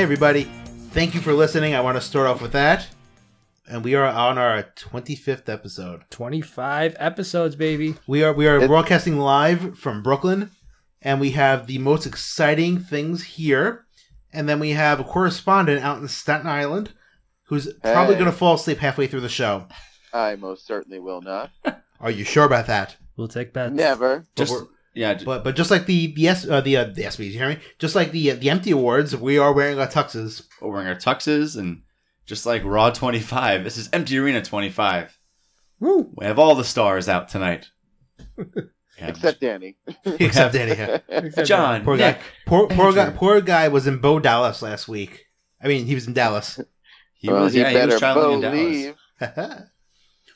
Hey, everybody. Thank you for listening. I want to start off with that. And we are on our 25th episode. 25 episodes, baby. We are we are It- broadcasting live from Brooklyn, and we have the most exciting things here. And then we have a correspondent out in Staten Island who's probably Hey. going to fall asleep halfway through the show. I most certainly will not. Are you sure about that? We'll take bets. Never. Just we're- yeah, j- But but just like the the S, uh, the uh, the ESPYs, you hear me? Just like the uh, the empty awards, we are wearing our tuxes. we're wearing our tuxes and just like Raw 25. This is Empty Arena 25. Woo! We have all the stars out tonight. We have Except Danny. Except Danny. yeah. Except John, Poor Nick. guy. Poor poor guy. Poor guy was in Bo Dallas last week. I mean, he was in Dallas He well, was, he yeah, he was traveling in Dallas.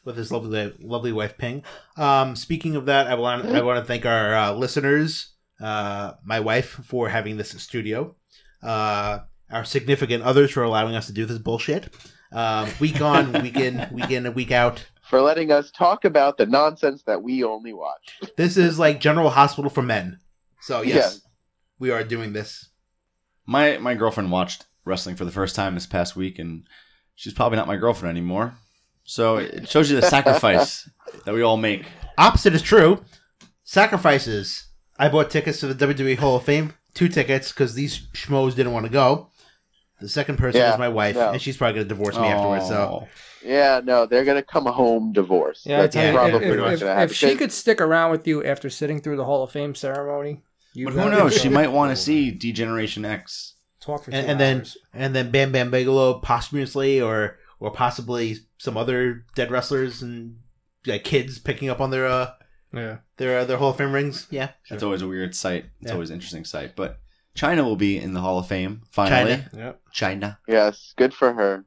Believe. with his lovely lovely wife Ping. Um, speaking of that, I want I want to thank our uh, listeners, uh, my wife for having this studio, uh, our significant others for allowing us to do this bullshit. Um, week on, week in, week in, and week out. For letting us talk about the nonsense that we only watch. This is like General Hospital for men. So yes, Yes. we are doing this. My my girlfriend watched wrestling for the first time this past week, and she's probably not my girlfriend anymore. So it shows you the sacrifice that we all make. Opposite is true. Sacrifices. I bought tickets to the WWE Hall of Fame, two tickets because these schmoes didn't want to go. The second person Yeah, is my wife, no. and she's probably gonna divorce me afterwards. So. Yeah, no, they're gonna come home divorced. Yeah, I That's tell you, probably if, what's if, gonna if, happen. if she could stick around with you after sitting through the Hall of Fame ceremony, you But who knows? She might want to see D-Generation X. talk for two and, and then hours. and then Bam Bam Bigelow posthumously, or or possibly some other dead wrestlers and yeah, kids picking up on their uh, yeah, their uh, their Hall of Fame rings. Yeah, That's always a weird sight. It's Yeah. always an interesting sight. But Chyna will be in the Hall of Fame finally. Chyna. yep. Chyna. Yes, good for her.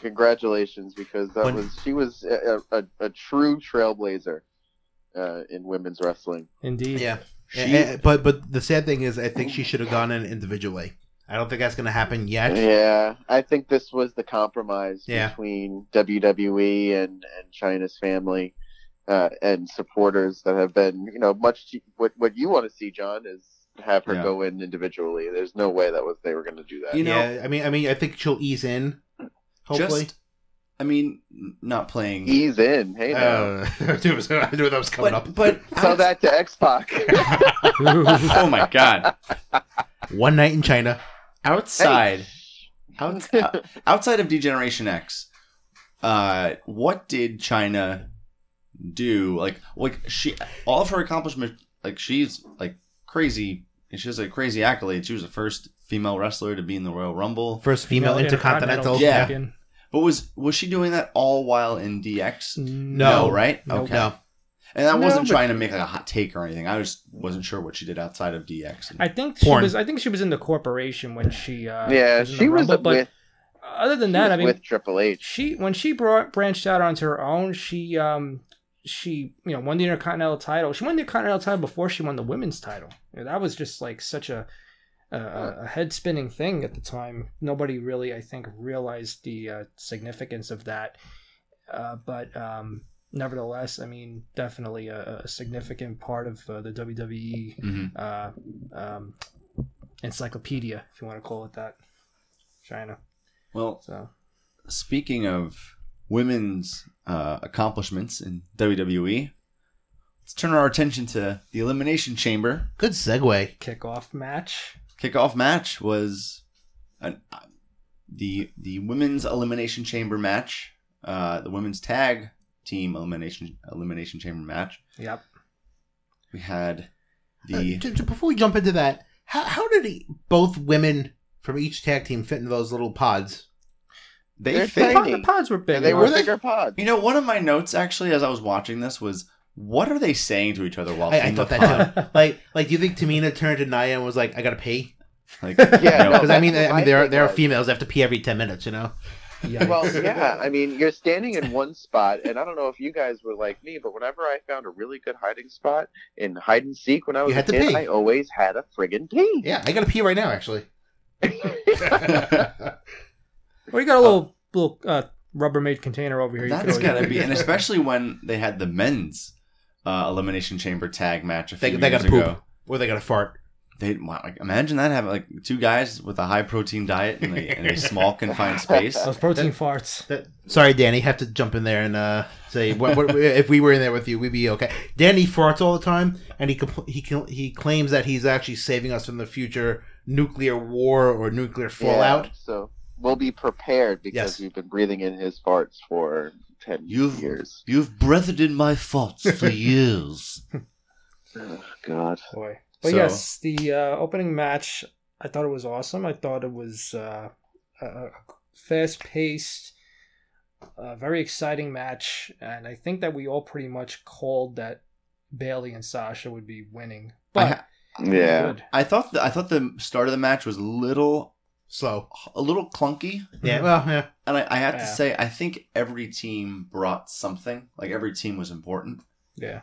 Congratulations, because that When- was she was a, a, a true trailblazer uh, in women's wrestling. Indeed. yeah. She, Eh, eh, but but the sad thing is, I think she should have gone in individually. I don't think that's gonna happen yet. Yeah, I think this was the compromise Yeah. between WWE and and Chyna's family uh, and supporters that have been, you know, much. What what you want to see, John, is have her Yeah. go in individually. There's no way that was they were going to do that. You know- yeah, I mean, I mean, I think she'll ease in. Hopefully. just, I mean, not playing. Ease in, hey now. Uh, I knew I knew that was coming but up. but Tell that to X Pac. oh my god! One night in China. Outside, out, uh, outside of D-Generation X, uh, what did Chyna do? Like, like she, all of her accomplishments, like she's like crazy. and She has a crazy accolade. She was the first female wrestler to be in the Royal Rumble. First female intercontinental. Yeah. champion. But was was she doing that all while in DX? No. right? Nope. Okay. No. And I No, wasn't trying to make like a hot take or anything. I just wasn't sure what she did outside of DX. I think she Porn. was. I think she was in the corporation when she. Uh, yeah, was she was Rumble, but with, other than that, I mean, with Triple H. she when she brought branched out onto her own, she um she you know won the Intercontinental title. She won the Intercontinental title before she won the women's title. You know, that was just like such a a, a head spinning thing at the time. Nobody really, I think, realized the uh, significance of that. Uh, but um, nevertheless, I mean, definitely a, a significant part of uh, the WWE Mhm. uh, um, encyclopedia, if you want to call it that. Chyna. Well, So speaking of women's uh, accomplishments in WWE, let's turn our attention to the Elimination Chamber. Good segue. kickoff match. Kickoff match was an, uh, the the women's Elimination Chamber match, uh, the women's tag team elimination elimination chamber match. Yep. We had Uh, the j- j- before we jump into that, how, how did he, both women from each tag team fit into those little pods? they They're The, fit. Tiny. the pods were big. And they Were were they? bigger pods. You know, one of my notes actually as I was watching this was, what are they saying to each other while I, I in the thought pod? that too. Like, like, do you think Tamina turned to Nia and was like, "I gotta pee"? Like, Yeah, you know, no, Because I mean, I mean, there are there are females that have to pee every ten minutes. You know. Yikes. Well, yeah. I mean, you're standing in one spot, and I don't know if you guys were like me, but whenever I found a really good hiding spot in hide and seek when I was You a had to kid, pee. I always had a friggin' pee. Yeah, I gotta pee right now. Actually. well, you got a little little uh, Rubbermaid container over here. You could That's always- gotta be, and especially when they had the men's uh, elimination chamber tag match a few they, they years gotta poop ago. or they gotta fart. They wow, like, imagine that having like two guys with a high protein diet in a, in a small confined space. Those protein farts. That, sorry, Danny, have to jump in there and uh, say what, what, if we were in there with you, we'd be okay. Danny farts all the time, and he compl- he cl- he claims that he's actually saving us from the future nuclear war or nuclear fallout. Yeah, so we'll be prepared because Yes. we've been breathing in his farts for ten You've years. you've breathed in my farts for years. Oh, God. Boy. But So- yes, the uh, opening match, I thought it was awesome. I thought it was uh, a fast paced, uh, very exciting match. And I think that we all pretty much called that Bayley and Sasha would be winning. But ha- Yeah. good. I thought the, I thought the start of the match was a little Slow. a little clunky, Yeah. Well, yeah. and I, I have to say I think every team brought something. Like every team was important, Yeah.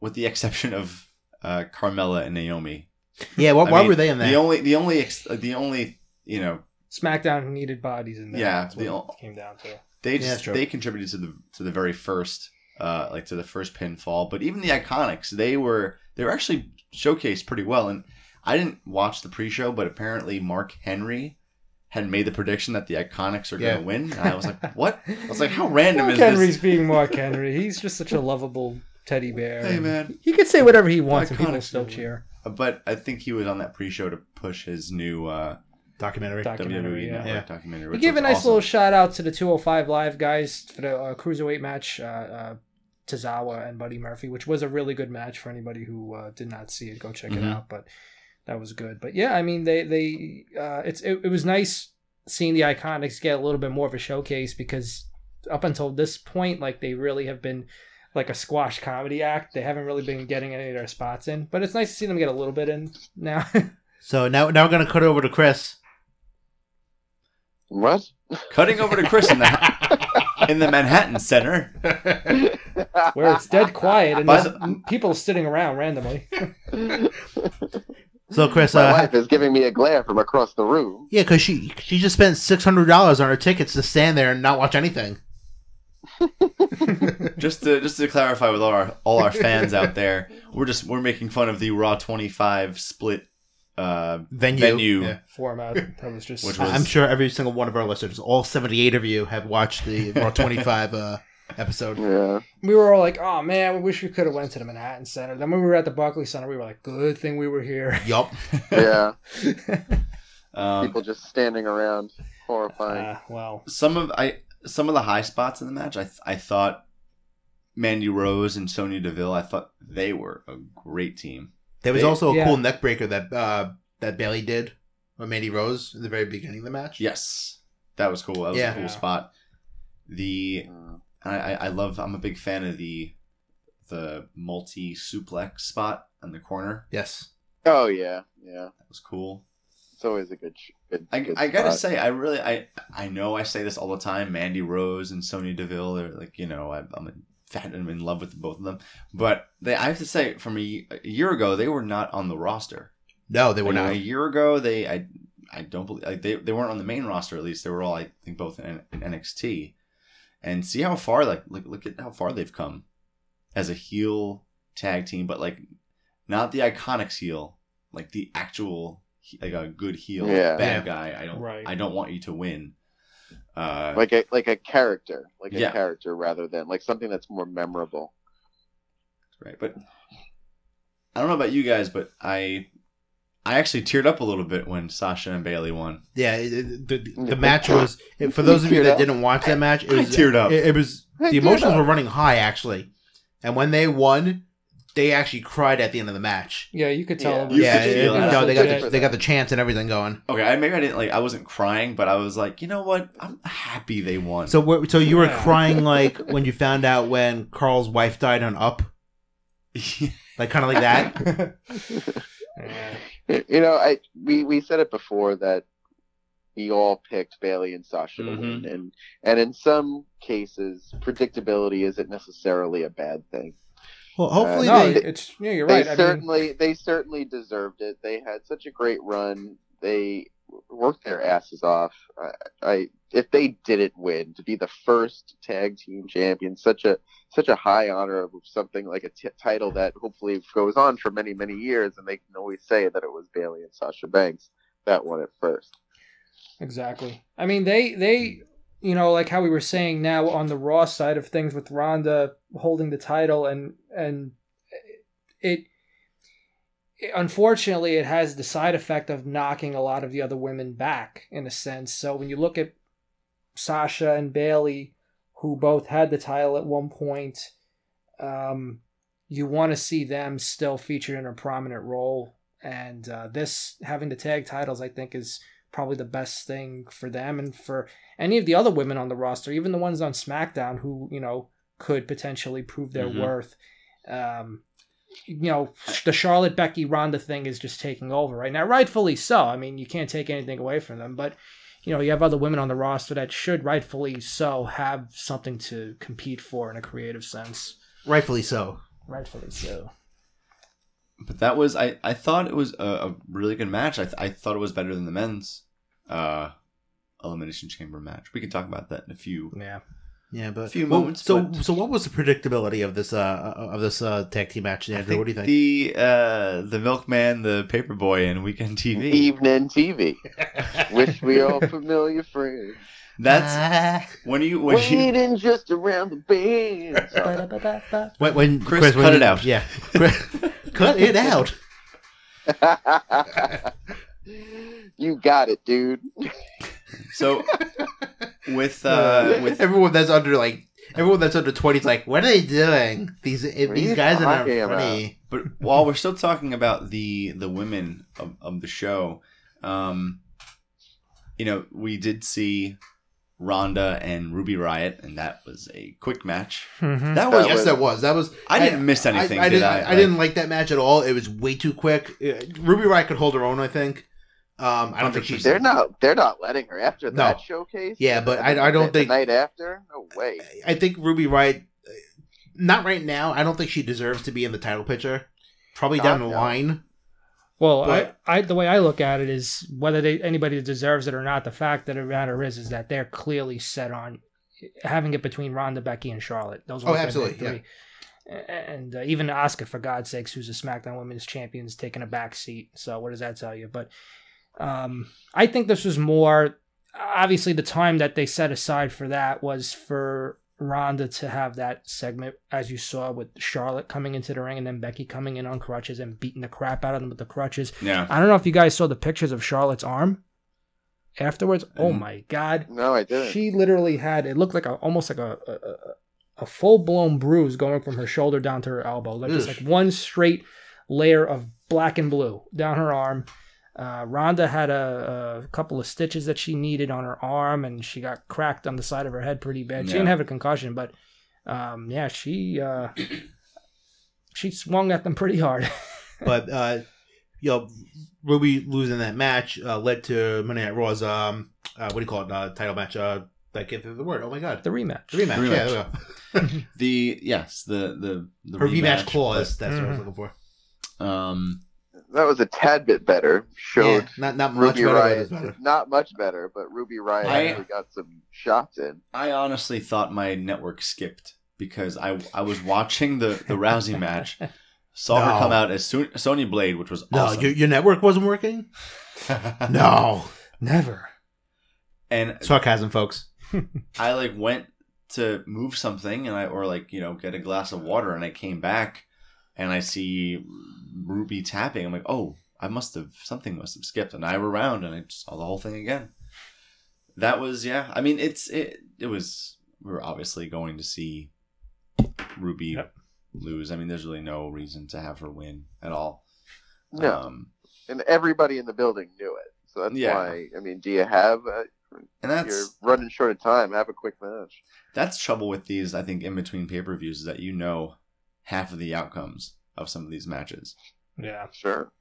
with the exception of uh, Carmella and Naomi. Yeah. Why, why mean, were they in that? The only the only ex- the only you know SmackDown needed bodies in there. Yeah, That's what the- it came down to. they just true. they contributed to the to the very first uh like to the first pinfall but even the iconics they were they were actually showcased pretty well and i didn't watch the pre-show but apparently mark henry had made the prediction that the iconics are Yeah. going to win and i was like what i was like how random Mark is Henry's this being Mark Henry. He's just such a lovable teddy bear. hey man He can say whatever he wants and people Iconics still cheer. but i think he was on that pre-show to push his new uh Documentary. Documentary, wwe yeah. network Yeah. documentary We which gave a nice awesome. little shout out to the 205 Live guys for the uh, cruiserweight match, uh, uh, Tozawa and Buddy Murphy, which was a really good match for anybody who uh, did not see it. Go check it Mhm. out. But that was good. But yeah, I mean, they they uh, it's it, it was nice seeing the Iconics get a little bit more of a showcase because up until this point, like they really have been like a squash comedy act. They haven't really been getting any of their spots in, but it's nice to see them get a little bit in now. So now now we're gonna cut over to Chris. What? cutting over to chris in the in the manhattan center where it's dead quiet and By there's people sitting around randomly. So Chris, My uh, wife is giving me a glare from across the room. yeah, because she she just spent six hundred dollars on her tickets to stand there and not watch anything. just to just to clarify with all our all our fans out there, we're just we're making fun of the Raw 25 split uh Venue. Venue. Yeah. format. That was just Which I- was- I'm sure every single one of our listeners, all 78 of you, have watched the Raw 25 uh, episode. Yeah. we were all like, "Oh man, we wish we could have went to the Manhattan Center." Then when we were at the Barclays Center, we were like, "Good thing we were here." Yup. Yeah. um, People just standing around. Horrifying. uh, well, some of I some of the high spots in the match. I th- I thought Mandy Rose and Sonya Deville. I thought they were a great team. There was They- also a Yeah. cool neck breaker that uh, that Bayley did with Mandy Rose in the very beginning of the match. Yes, that was cool. That was Yeah. a cool Yeah. spot. The I, I I love. I'm a big fan of the the multi suplex spot in the corner. Yes. oh yeah, yeah. That was cool. It's always a good. good, I, good I gotta spot. say, I really, I, I know I say this all the time. Mandy Rose and Sonya Deville, they're like, you know, I, I'm a fan, I'm in love with both of them. But they, I have to say, from a, a year ago, they were not on the roster. No, they were Like, not. A year ago, they, I, I don't believe, like, they, they weren't on the main roster. At least they were all, I think, both in, in NXT. And see how far, like, look, look at how far they've come as a heel tag team, but like, not the Iconics heel, like the actual, like a good heel, Yeah. bad Yeah. guy. I don't, Right. I don't want you to win. Uh, like a like a character, like a character rather than like something that's more memorable. right, but I don't know about you guys, but I, I actually teared up a little bit when Sasha and Bayley won. Yeah, it- it- the, the match was for those of you that didn't watch that match. It I was teared up. It, it was I the emotions up. were running high actually, and when they won, they actually cried at the end of the match. yeah, you could tell. Yeah. it was You yeah, could it- feel no, they got the, they got the chants and everything going. Okay, I maybe I didn't like I wasn't crying, but I was like, you know what? I'm happy they won. So, we're, so you were Yeah. crying like when you found out when Carl's wife died on Up, like kind of like that. You know, I we we said it before that we all picked Bayley and Sasha to mm-hmm. win, and and in some cases, predictability isn't necessarily a bad thing. Well, uh, hopefully no, they. it's yeah, you're They right. I mean, certainly they certainly deserved it. They had such a great run. They worked their asses off. I, I if they didn't win to be the first tag team champion, such a such a high honor of something like a t- title that hopefully goes on for many many years, and they can always say that it was Bayley and Sasha Banks that won it first. Exactly. I mean, they they you know like how we were saying now on the Raw side of things with Ronda holding the title and and it, it unfortunately it has the side effect of knocking a lot of the other women back in a sense. So when you look at Sasha and Bayley, who both had the title at one point, um, you want to see them still featured in a prominent role. And uh, this having the tag titles, I think, is probably the best thing for them and for any of the other women on the roster, even the ones on SmackDown who you know could potentially prove their Mhm. worth. Um, you know, the Charlotte Becky Ronda thing is just taking over right now, rightfully so. I mean, you can't take anything away from them, but you know, you have other women on the roster that should rightfully so have something to compete for in a creative sense. Rightfully so. Rightfully so. But that was I. I thought it was a, a really good match. I, th- I thought it was better than the men's uh, elimination chamber match. We could talk about that in a few. Yeah. Yeah, but A few well, moments, So, but- so what was the predictability of this uh of this uh tag team match, I Andrew? What do you think? The uh, the milkman, the paperboy, and weekend TV. Evening TV. Wish we all familiar friends. That's when you when you Waiting just around the bend. When, when Chris, when cut you- it out. Yeah, cut it out. you got it, dude. so with uh with everyone that's under like everyone that's under twenty is like, what are they doing? These if What these you guys are not talking about? funny. But while we're still talking about the the women of, of the show, um, you know, we did see Ronda and Ruby Riott, and that was a quick match. Mhm. That was That yes, was- that was that was. I didn't miss anything. I, I did didn't. I? I, Like- didn't like that match at all. It was way too quick. Uh, Ruby Riott could hold her own. I think. Um, I don't think she's. They're not. They're not letting her after No. that showcase. Yeah, but I- I don't the think- night after. No way. I think Ruby Riott. uh, Not right now. I don't think she deserves to be in the title picture. Probably down the no. line. Well, But- I, I the way I look at it is whether they, anybody deserves it or not. The fact that the matter is, is that they're clearly set on having it between Ronda, Becky, and Charlotte. Those are Oh, absolutely, three. And uh, even Asuka, for God's sakes, who's a SmackDown Women's Champion, is taking a back seat. So what does that tell you? But um, I think this was more. Obviously, the time that they set aside for that was for Ronda to have that segment, as you saw with Charlotte coming into the ring and then Becky coming in on crutches and beating the crap out of them with the crutches. yeah. I don't know if you guys saw the pictures of Charlotte's arm afterwards. Oh Mm. my god, No, I didn't. she literally had it looked like a almost like a a, a- a full blown bruise going from her shoulder down to her elbow, like just like one straight layer of black and blue down her arm. Uh, Ronda had a, a couple of stitches that she needed on her arm, and she got cracked on the side of her head pretty bad. She Yeah. didn't have a concussion, but um, yeah, she uh, she swung at them pretty hard. but uh, you know, Ruby losing that match uh, led to Monday Night Raw's um, uh, what do you call it? Uh, title match. Uh, I can't think of the word. Oh my god, the rematch. the rematch. Rematch. Yeah, there we go. The yes, the the the her rematch, rematch clause. That's what I was Mhm. looking for. um, that was a tad bit better. Showed Yeah, not not much Ruby better. Riot. it's better. Not much better, but Ruby Riott I- actually got some shots in. I honestly thought my network skipped because I I was watching the the Rousey match, saw her come out as soon Sonya Blade, which was No, awesome. your, your network wasn't working. No, Never. and sarcasm, folks. I like went to move something and I or like you know get a glass of water and I came back and I see Ruby tapping. I'm like, oh, I must have something must have skipped, and I were around and I saw the whole thing again. That was yeah. I mean, it's it it was we were obviously going to see Ruby Yep. lose. I mean, there's really no reason to have her win at all. No, Um, and everybody in the building knew it. So that's Yeah. why. I mean, do you have? Uh, and you're running short of time. Have a quick match. that's trouble with these. I think in between pay per views is that you know half of the outcomes of some of these matches. Yeah. Sure.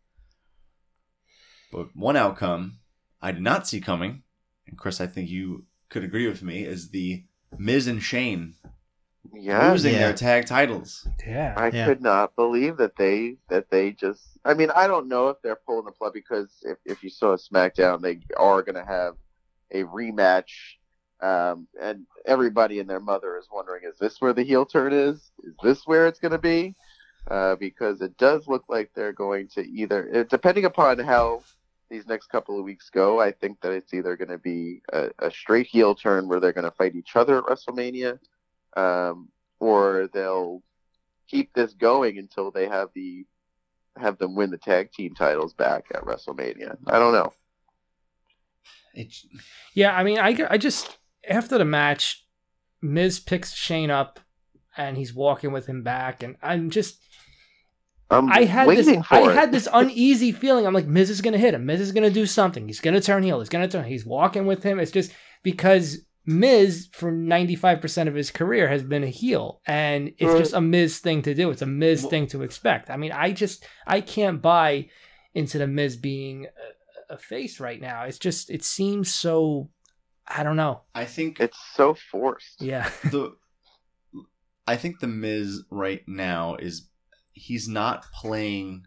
But one outcome I did not see coming, and Chris, I think you could agree with me, is the Miz and Shane Yeah. losing Yeah. their tag titles. Yeah. I Yeah. could not believe that they that they just. I mean, I don't know if they're pulling the plug because if if you saw SmackDown, they are going to have a rematch Um, and everybody and their mother is wondering, is this where the heel turn is? Is this where it's going to be? Uh, because it does look like they're going to either, uh, depending upon how these next couple of weeks go, I think that it's either going to be a, a straight heel turn where they're going to fight each other at WrestleMania, um, or they'll keep this going until they have the have them win the tag team titles back at WrestleMania. I don't know. Yeah, I mean, I, I just after the match, Miz picks Shane up, and he's walking with him back, and I'm just I'm I had this, I it. had this uneasy feeling. I'm like, Miz is gonna hit him. Miz is gonna do something. He's gonna turn heel. He's gonna turn. He's walking with him. It's just because Miz, for 95% of his career, has been a heel, and it's just a Miz thing to do. It's a Miz thing to expect. I mean, I just I can't buy into the Miz being a, a face right now. It's just it seems so. I don't know. I think It's so forced. Yeah. the I think the Miz right now is he's not playing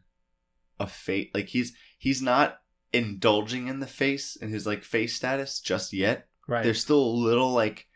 a face like he's he's not indulging in the face in his like face status just yet. Right. There's still a little like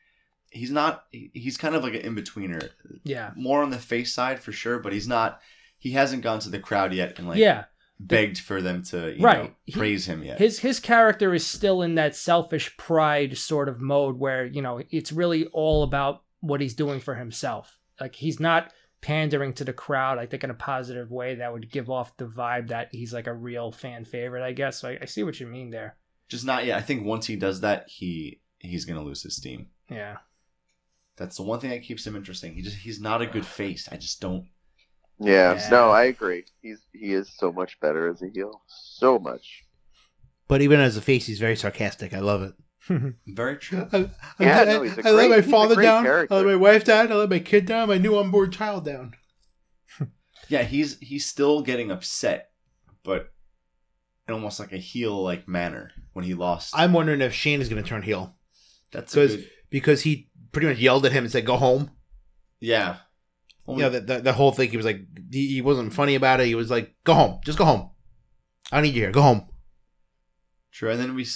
he's not he's kind of like an in betweener. yeah. More on the face side for sure, but he's not he hasn't gone to the crowd yet and like yeah. Begged for them to you Right. know He- praise him yet. his his character is still in that selfish pride sort of mode where you know it's really all about what he's doing for himself like he's not pandering to the crowd i think in a positive way that would give off the vibe that he's like a real fan favorite i guess so i, I see what you mean there Just not yet. I think once he does that, he he's gonna lose his steam. yeah That's the one thing that keeps him interesting. He just he's not a good face. I just don't Yeah, Yeah. no, I agree. He's he is so much better as a heel. So much. But even as a face, he's very sarcastic. I love it. very true. I, I, Yeah, I, no, he's a I let great- my he's a father down. character. I let my wife down. I let my kid down. My new unborn child down. Yeah, he's he's still getting upset, but in almost like a heel like manner when he lost. I'm wondering if Shane is going to turn heel That's because good, because he pretty much yelled at him and said, "Go home." yeah. Well, Yeah, the, the, the whole thing. He was like, he, he wasn't funny about it. He was like, "Go home, just go home. I don't need you here. Go home." true. And then we,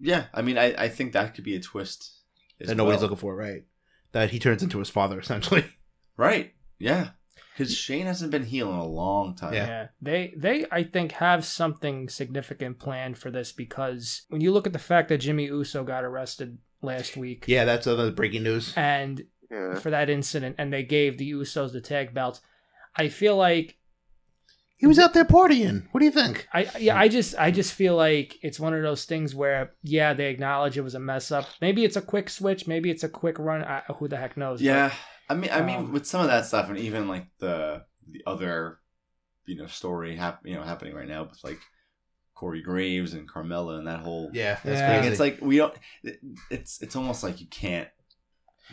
yeah. I mean, I I think that could be a twist. as That nobody's well. looking for, right? That he turns into his father essentially. Right. Yeah. Because Shane hasn't been heel in a long time. Yeah. Yeah, they they I think have something significant planned for this because when you look at the fact that Jimmy Uso got arrested last week, yeah, that's other breaking news. and Yeah. for that incident, and they gave the Usos the tag belts, I feel like He was out there partying. What do you think? I yeah I just I just feel like it's one of those things where yeah they acknowledge it was a mess up. Maybe it's a quick switch. Maybe it's a quick run. I, who the heck knows? but- Yeah. I mean, I mean, Um, with some of that stuff, and even like the the other, you know, story hap- you know happening right now with like Corey Graves and Carmella and that whole Yeah, that's Yeah. crazy. It's like we don't. it- It's it's almost like you can't.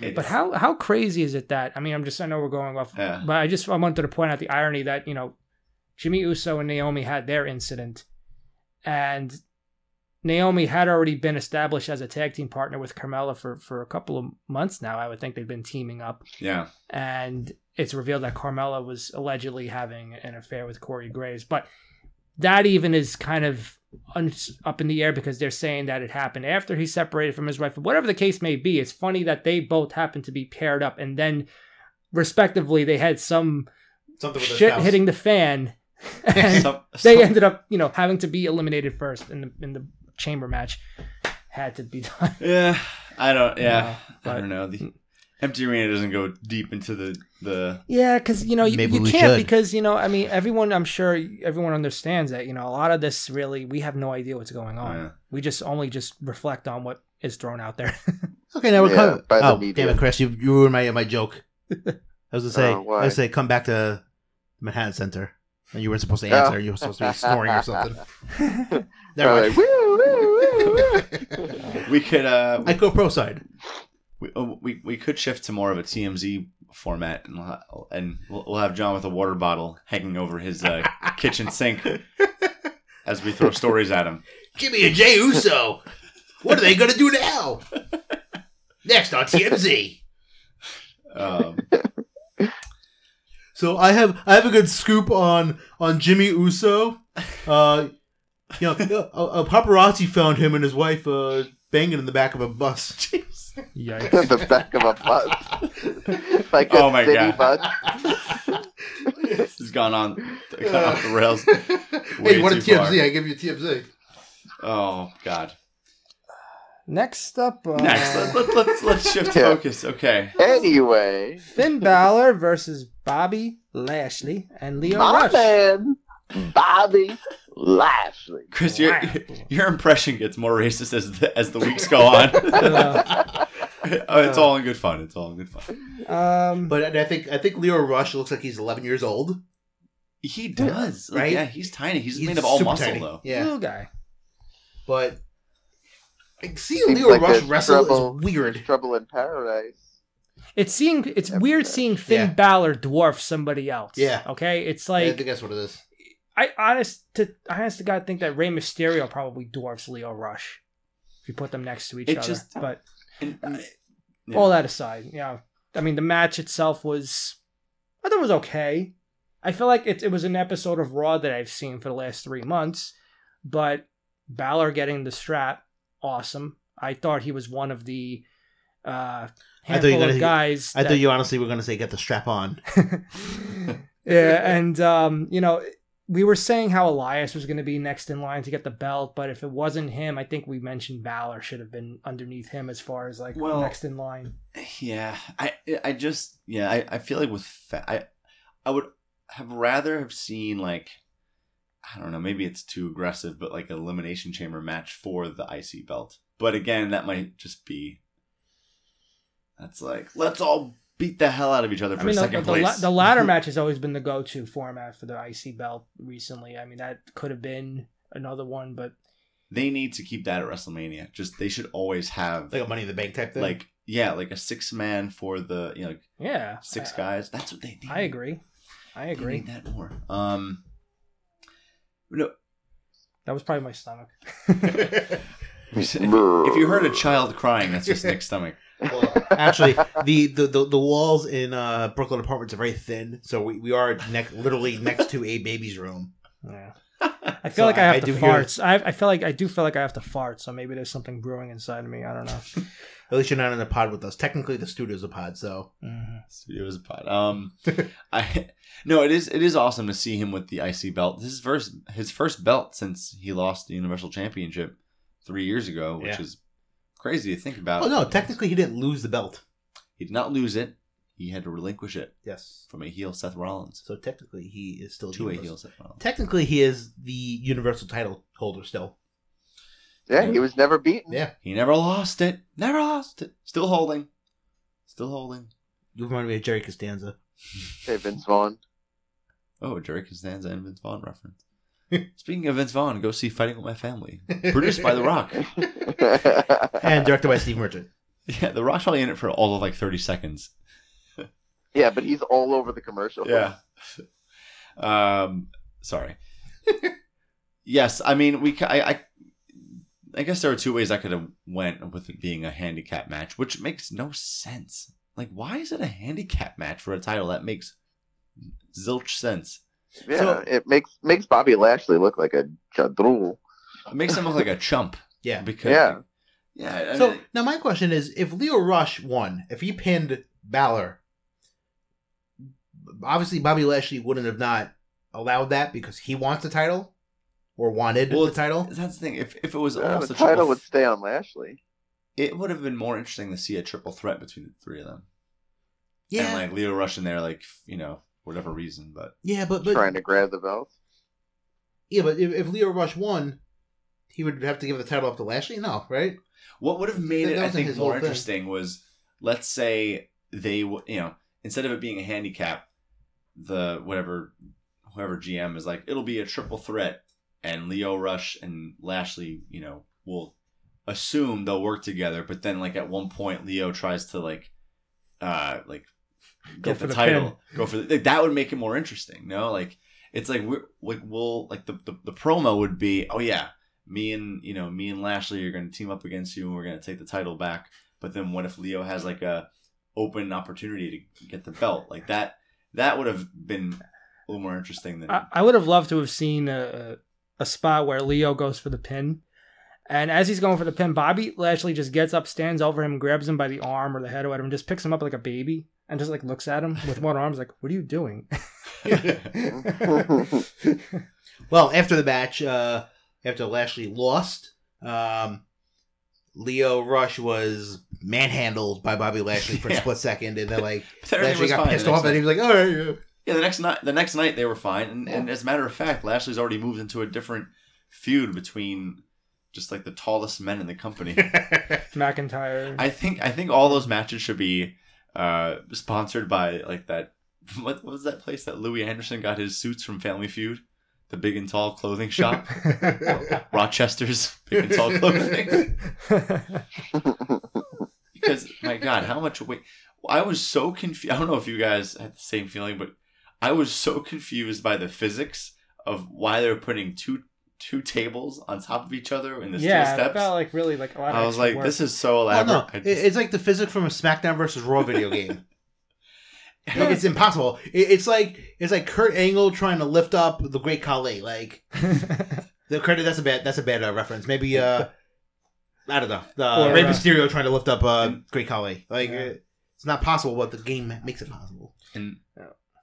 It's, But how how crazy is it that I mean I'm just I know we're going off, Yeah. but I just I wanted to point out the irony that you know Jimmy Uso and Naomi had their incident, and Naomi had already been established as a tag team partner with Carmella for for a couple of months now. I would think they've been teaming up, Yeah. and it's revealed that Carmella was allegedly having an affair with Corey Graves, but that even is kind of up in the air because they're saying that it happened after he separated from his wife. Whatever the case may be, it's funny that they both happened to be paired up, and then respectively they had some something with shit hitting the fan, and Some- they ended up, you know, having to be eliminated first in the in the chamber match. Had to be done. Yeah. I don't. Yeah. No, I don't know. The empty arena doesn't go deep into the the. Yeah, because you know you, Maybe you we can't should. because you know I mean everyone I'm sure everyone understands that you know a lot of this really we have no idea what's going on. Yeah. We just only just reflect on what is thrown out there. Okay, now we're Yeah, coming. by Oh, media. damn it, Chris! You, you ruined my my joke. I was gonna say, Oh, I was gonna say, come back to Manhattan Center. And you weren't supposed to Oh. answer. You were supposed to be snoring or something. They're Never like, mind. woo, woo, woo, woo. We could. uh I go pro side. We, oh, we we could shift to more of a TMZ format, and we'll and we'll, we'll have John with a water bottle hanging over his uh, kitchen sink as we throw stories at him. Give me a Jey Uso. What are they gonna do now? Next on TMZ. Um, So I have I have a good scoop on on Jimmy Uso. Uh, you know, a, a paparazzi found him and his wife uh, banging in the back of a bus. Yikes. the back of a bus, like a Oh my city God. bus. this has gone on, gone off the rails. hey, what a too far. TMZ! I give you TMZ. Oh God. Next up, uh, Next, let, let, let's let's shift Yeah. focus. Okay. Anyway, Finn Balor versus Bobby Lashley and Leo my Rush. man, Bobby Lashley. Chris, your your impression gets more racist as the, as the weeks go on. Uh, oh, it's all in good fun. It's all in good fun. Um, But I think I think Lio Rush looks like he's 11 years old. He does, Like, Right? Yeah, he's tiny. He's, He's made of all muscle tiny. though. Yeah, little guy. but like, seeing Seems Leo like Rush there's wrestle trouble- is weird. Trouble in Paradise. It's seeing it's Every weird seeing Finn Yeah. Balor dwarf somebody else. Yeah. Okay. It's I like think that's what it is. I honest to I honest to God think that Rey Mysterio probably dwarfs Lio Rush if you put them next to each It other. just- but And, uh, yeah. all that aside, yeah. I mean, the match itself was I thought it was okay. I feel like it, it was an episode of Raw that I've seen for the last three months, but Balor getting the strap, awesome. I thought he was one of the uh, I you handful were of gonna- guys. I that- thought you honestly were going to say get the strap on. yeah, and um, you know, we were saying how Elias was going to be next in line to get the belt, but if it wasn't him, I think we mentioned Balor should have been underneath him as far as like Well- next in line. Yeah, I I just yeah I, I feel like with fa- I I would have rather have seen like I don't know maybe it's too aggressive but like an elimination chamber match for the IC belt. But again, that might just be that's like let's all beat the hell out of each other for I mean, the, second the, la- place. the ladder match has always been the go-to format for the IC belt recently. I mean, that could have been another one, but they need to keep that at WrestleMania. Just they should always have Like a Money in the Bank type thing. like yeah like a six man for the you know yeah, six I, guys. That's what they need. I agree. I They agree. need that more. Um. No, That was probably my stomach. if you heard a child crying, that's just Nick's stomach. Well, actually, the, the, the, the walls in uh, Brooklyn apartments are very thin, so we, we are neck literally next to a baby's room. Yeah. I feel So like I I- have I to do hear- fart. I, I feel like I do feel like I have to fart. So maybe there's something brewing inside of me. I don't know. At least you're not in a pod with us. Technically, the studio's a pod, so Mhm. Studio is a pod. Um, I no, it is it is awesome to see him with the IC belt. This is first his first belt since he lost the Universal Championship three years ago, which Yeah. is crazy to think about. Oh no! Technically, he didn't lose the belt. he did not lose it. He had to relinquish it Yes. from a heel Seth Rollins So technically, he is still to a heel Seth Rollins. Technically, he is the Universal title holder still. Yeah, he was never beaten. Yeah. He never lost it. Never lost it. Still holding. Still holding. You remind me of Jerry Costanza. Hey, Vince Vaughn. Oh, Jerry Costanza and Vince Vaughn reference. Speaking of Vince Vaughn, go see Fighting with My Family. Produced by The Rock. and directed by Steve Merchant. Yeah, The Rock's probably in it for all of like 30 seconds. yeah, but he's all over the commercial. Yeah. Um, sorry. yes, I mean, we. ca- I, I, I guess there are two ways I could have went with it being a handicap match, which makes no sense. Like, why is it a handicap match for a title? That makes zilch sense. Yeah, So- it makes makes Bobby Lashley look like a chadrul. It makes him look like a chump. Yeah. Because Yeah. yeah. I So mean, now my question is: If Lio Rush won, if he pinned Balor, obviously Bobby Lashley wouldn't have not allowed that because he wants the title or wanted Well, the title. that's the thing. If if it was Yeah, almost the a title triple, would stay on Lashley. it would have been more interesting to see a triple threat between the three of them. Yeah, And like Lio Rush in there, like you know, whatever reason, but yeah, but but trying to grab the belt. yeah, but if, if Lio Rush won, he would have to give the title up to Lashley. No, right? What would have made That- it, that I think, his more whole thing. interesting was, let's say they, w- you know, instead of it being a handicap, the whatever, whoever GM is like, it'll be a triple threat, and Lio Rush and Lashley, you know, will assume they'll work together, but then like at one point Lio tries to like, uh, like Go get for the, the title, go for the, like, that would make it more interesting, no? Like it's like we're like we'll like the, the the promo would be, oh yeah, me and you know me and Lashley are going to team up against you and we're going to take the title back. But then what if Lio has like a open opportunity to get the belt like that? That would have been a little more interesting than I, I would have loved to have seen a, a spot where Lio goes for the pin, And as he's going for the pin, Bobby Lashley just gets up, stands over him, grabs him by the arm or the head or whatever, and just picks him up like a baby and just like looks at him with one arm. He's like, "What are you doing?" Well, after the match, uh, after Lashley lost, um, Lio Rush was manhandled by Bobby Lashley for a split second, and then like Everything Lashley got pissed the next off, and he night. was like, "All right." yeah." Yeah, the next night, the next night they were fine, and, and as a matter of fact, Lashley's already moved into a different feud between just like the tallest men in the company. McIntyre. I think I think all those matches should be uh, sponsored by like that. What, what was that place that Louie Anderson got his suits from? Family Feud, the Big and Tall clothing shop, Rochester's Big and Tall clothing. because my God, how much weight? I was so confused. I don't know if you guys had the same feeling, but I was so confused by the physics of why they were putting two two tables on top of each other in the yeah, steel it steps. felt like really like a lot of I was like, work. this is so Well, elaborate. no, just- it's like the physics from a SmackDown versus Raw video game. Like, it's impossible. It- It's like it's like Kurt Angle trying to lift up the Great Khali. Like the credit. That's a bad. That's a bad uh, reference. Maybe uh, I don't know. The Or, Rey uh, Mysterio trying to lift up uh, Great Khali. Like Yeah. it's not possible, but the game makes it possible. and Yeah.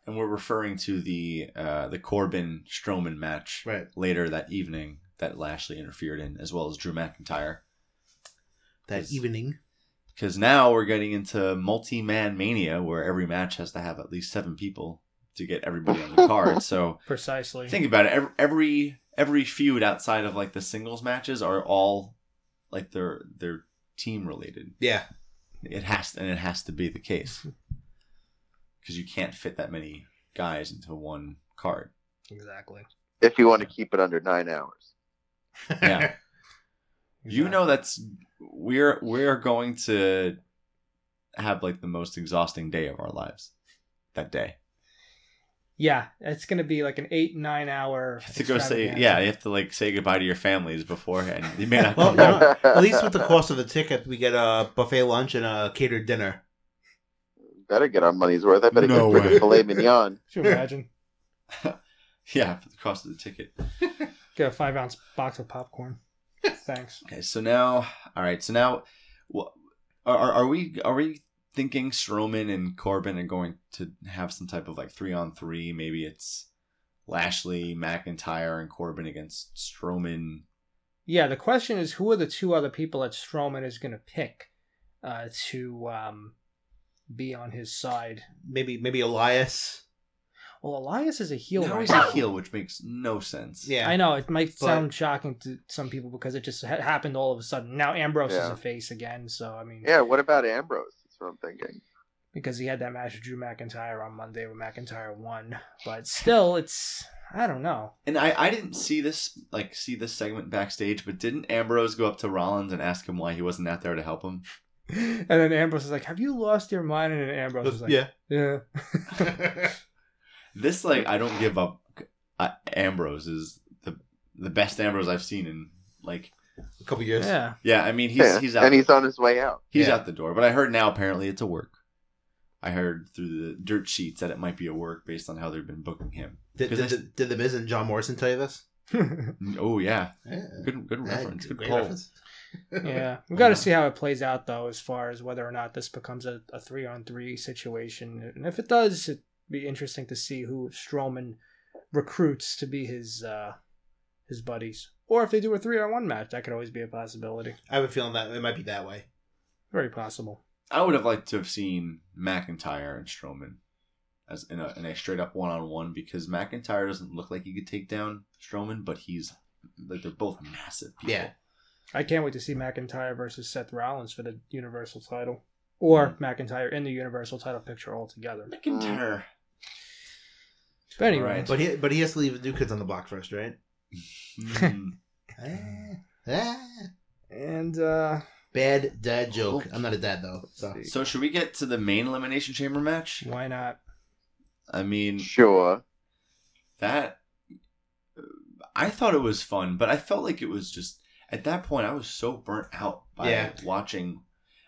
And we're referring to the uh, the Corbin Strowman match Right. later that evening that Lashley interfered in, as well as Drew McIntyre. That evening. Because now we're getting into multi man mania, where every match has to have at least seven people to get everybody on the card. So precisely. think about it. Every, every every feud outside of like the singles matches are all like they're they're team related. Yeah. It has and it has to be the case because you can't fit that many guys into one card. exactly. if you want to keep it under nine hours. Yeah. You know that's we're we're going to have like the most exhausting day of our lives that day. Yeah, it's gonna be like an eight nine hour. You have to go say yeah, you have to like say goodbye to your families beforehand. You may not Well, come you At least with the cost of the ticket, we get a buffet lunch and a catered dinner. Better get our money's worth. I better No get a filet mignon. Could you imagine? Yeah, for the cost of the ticket. Get a five ounce box of popcorn. Thanks. Okay, so now all right, so now wha- are are we are we thinking Strowman and Corbin are going to have some type of like three on three? Maybe it's Lashley, McIntyre, and Corbin against Strowman. Yeah, the question is who are the two other people that Strowman is gonna pick uh, to um, be on his side? Maybe maybe Elias. Well, Elias is a heel now right he's now. a heel, which makes no sense. Yeah. I know it might But- sound shocking to some people because it just ha- happened all of a sudden. Now Ambrose is a face again, so I mean, Yeah, what about Ambrose? That's what I'm thinking. because he had that match with Drew McIntyre on Monday where McIntyre won, but still, it's I don't know. And I, I didn't see this like see this segment backstage, but didn't Ambrose go up to Rollins and ask him why he wasn't out there to help him? And then Ambrose is like, "Have you lost your mind?" And then Ambrose is like, yeah. yeah." This like I don't give up. Uh, Ambrose is the the best Ambrose I've seen in like a couple years. Yeah. yeah. I mean he's yeah. he's out and he's on his way out. he's Yeah. out the door, but I heard now apparently it's a work. I heard through the dirt sheets that it might be a work based on how they've been booking him. Did, 'Cause did, I- did, did the Miz and John Morrison tell you this? Oh yeah, Yeah. good good Yeah, reference, good great reference. Yeah, we got to see how it plays out though, as far as whether or not this becomes a, a three on three situation, and if it does, it'd be interesting to see who Strowman recruits to be his uh, his buddies, or if they do a three on one match, that could always be a possibility. I have a feeling that it might be that way. Very possible. I would have liked to have seen McIntyre and Strowman as in a, in a straight up one on one because McIntyre doesn't look like he could take down Strowman, but he's like they're both massive people. Yeah. I can't wait to see McIntyre versus Seth Rollins for the Universal title, or McIntyre in the Universal title picture altogether. McIntyre. But anyway, Right. But he but he has to leave the new kids on the block first, right? Hmm. Ah, ah. and uh, Bad dad joke. I'm not a dad though. So so should we get to the main elimination chamber match? why not? I mean Sure. that I thought it was fun, but I felt like it was just at that point I was so burnt out by Yeah. watching.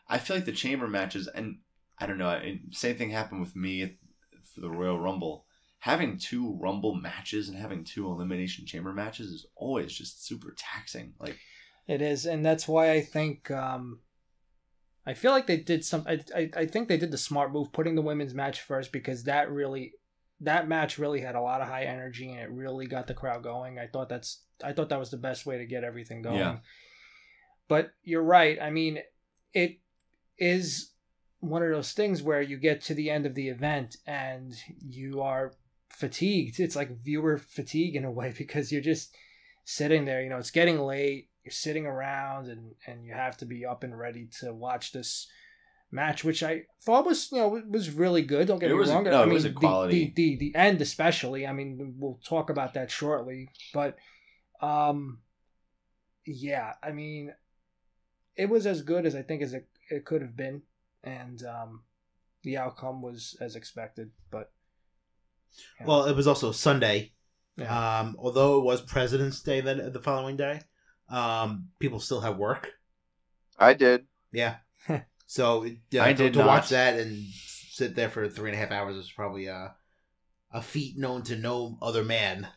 I feel like the chamber matches, and I don't know. Same thing happened with me for the Royal Rumble. Having two Rumble matches and having two Elimination Chamber matches is always just super taxing. Like It is, and that's why I think um, I feel like they did some. I, I I think they did the smart move, putting the women's match first because that really that match really had a lot of high energy and it really got the crowd going. I thought that's I thought that was the best way to get everything going. Yeah. But you're right. I mean, it is one of those things where you get to the end of the event and you are fatigued. It's like viewer fatigue in a way because you're just sitting there. You know, it's getting late. You're sitting around and and you have to be up and ready to watch this match, which I thought was you know was really good. Don't get It me a- wrong. no, I it mean, was a the- quality- The, the the end especially. I mean, we'll talk about that shortly. But um, yeah, I mean, it was as good as I think as it it could have been, and um, the outcome was as expected. But yeah. Well, it was also Sunday. Yeah. Um, although it was President's Day then the following day, um, people still have work. I did. Yeah. so yeah, I to, did to not. watch that and sit there for three and a half hours is probably a a feat known to no other man.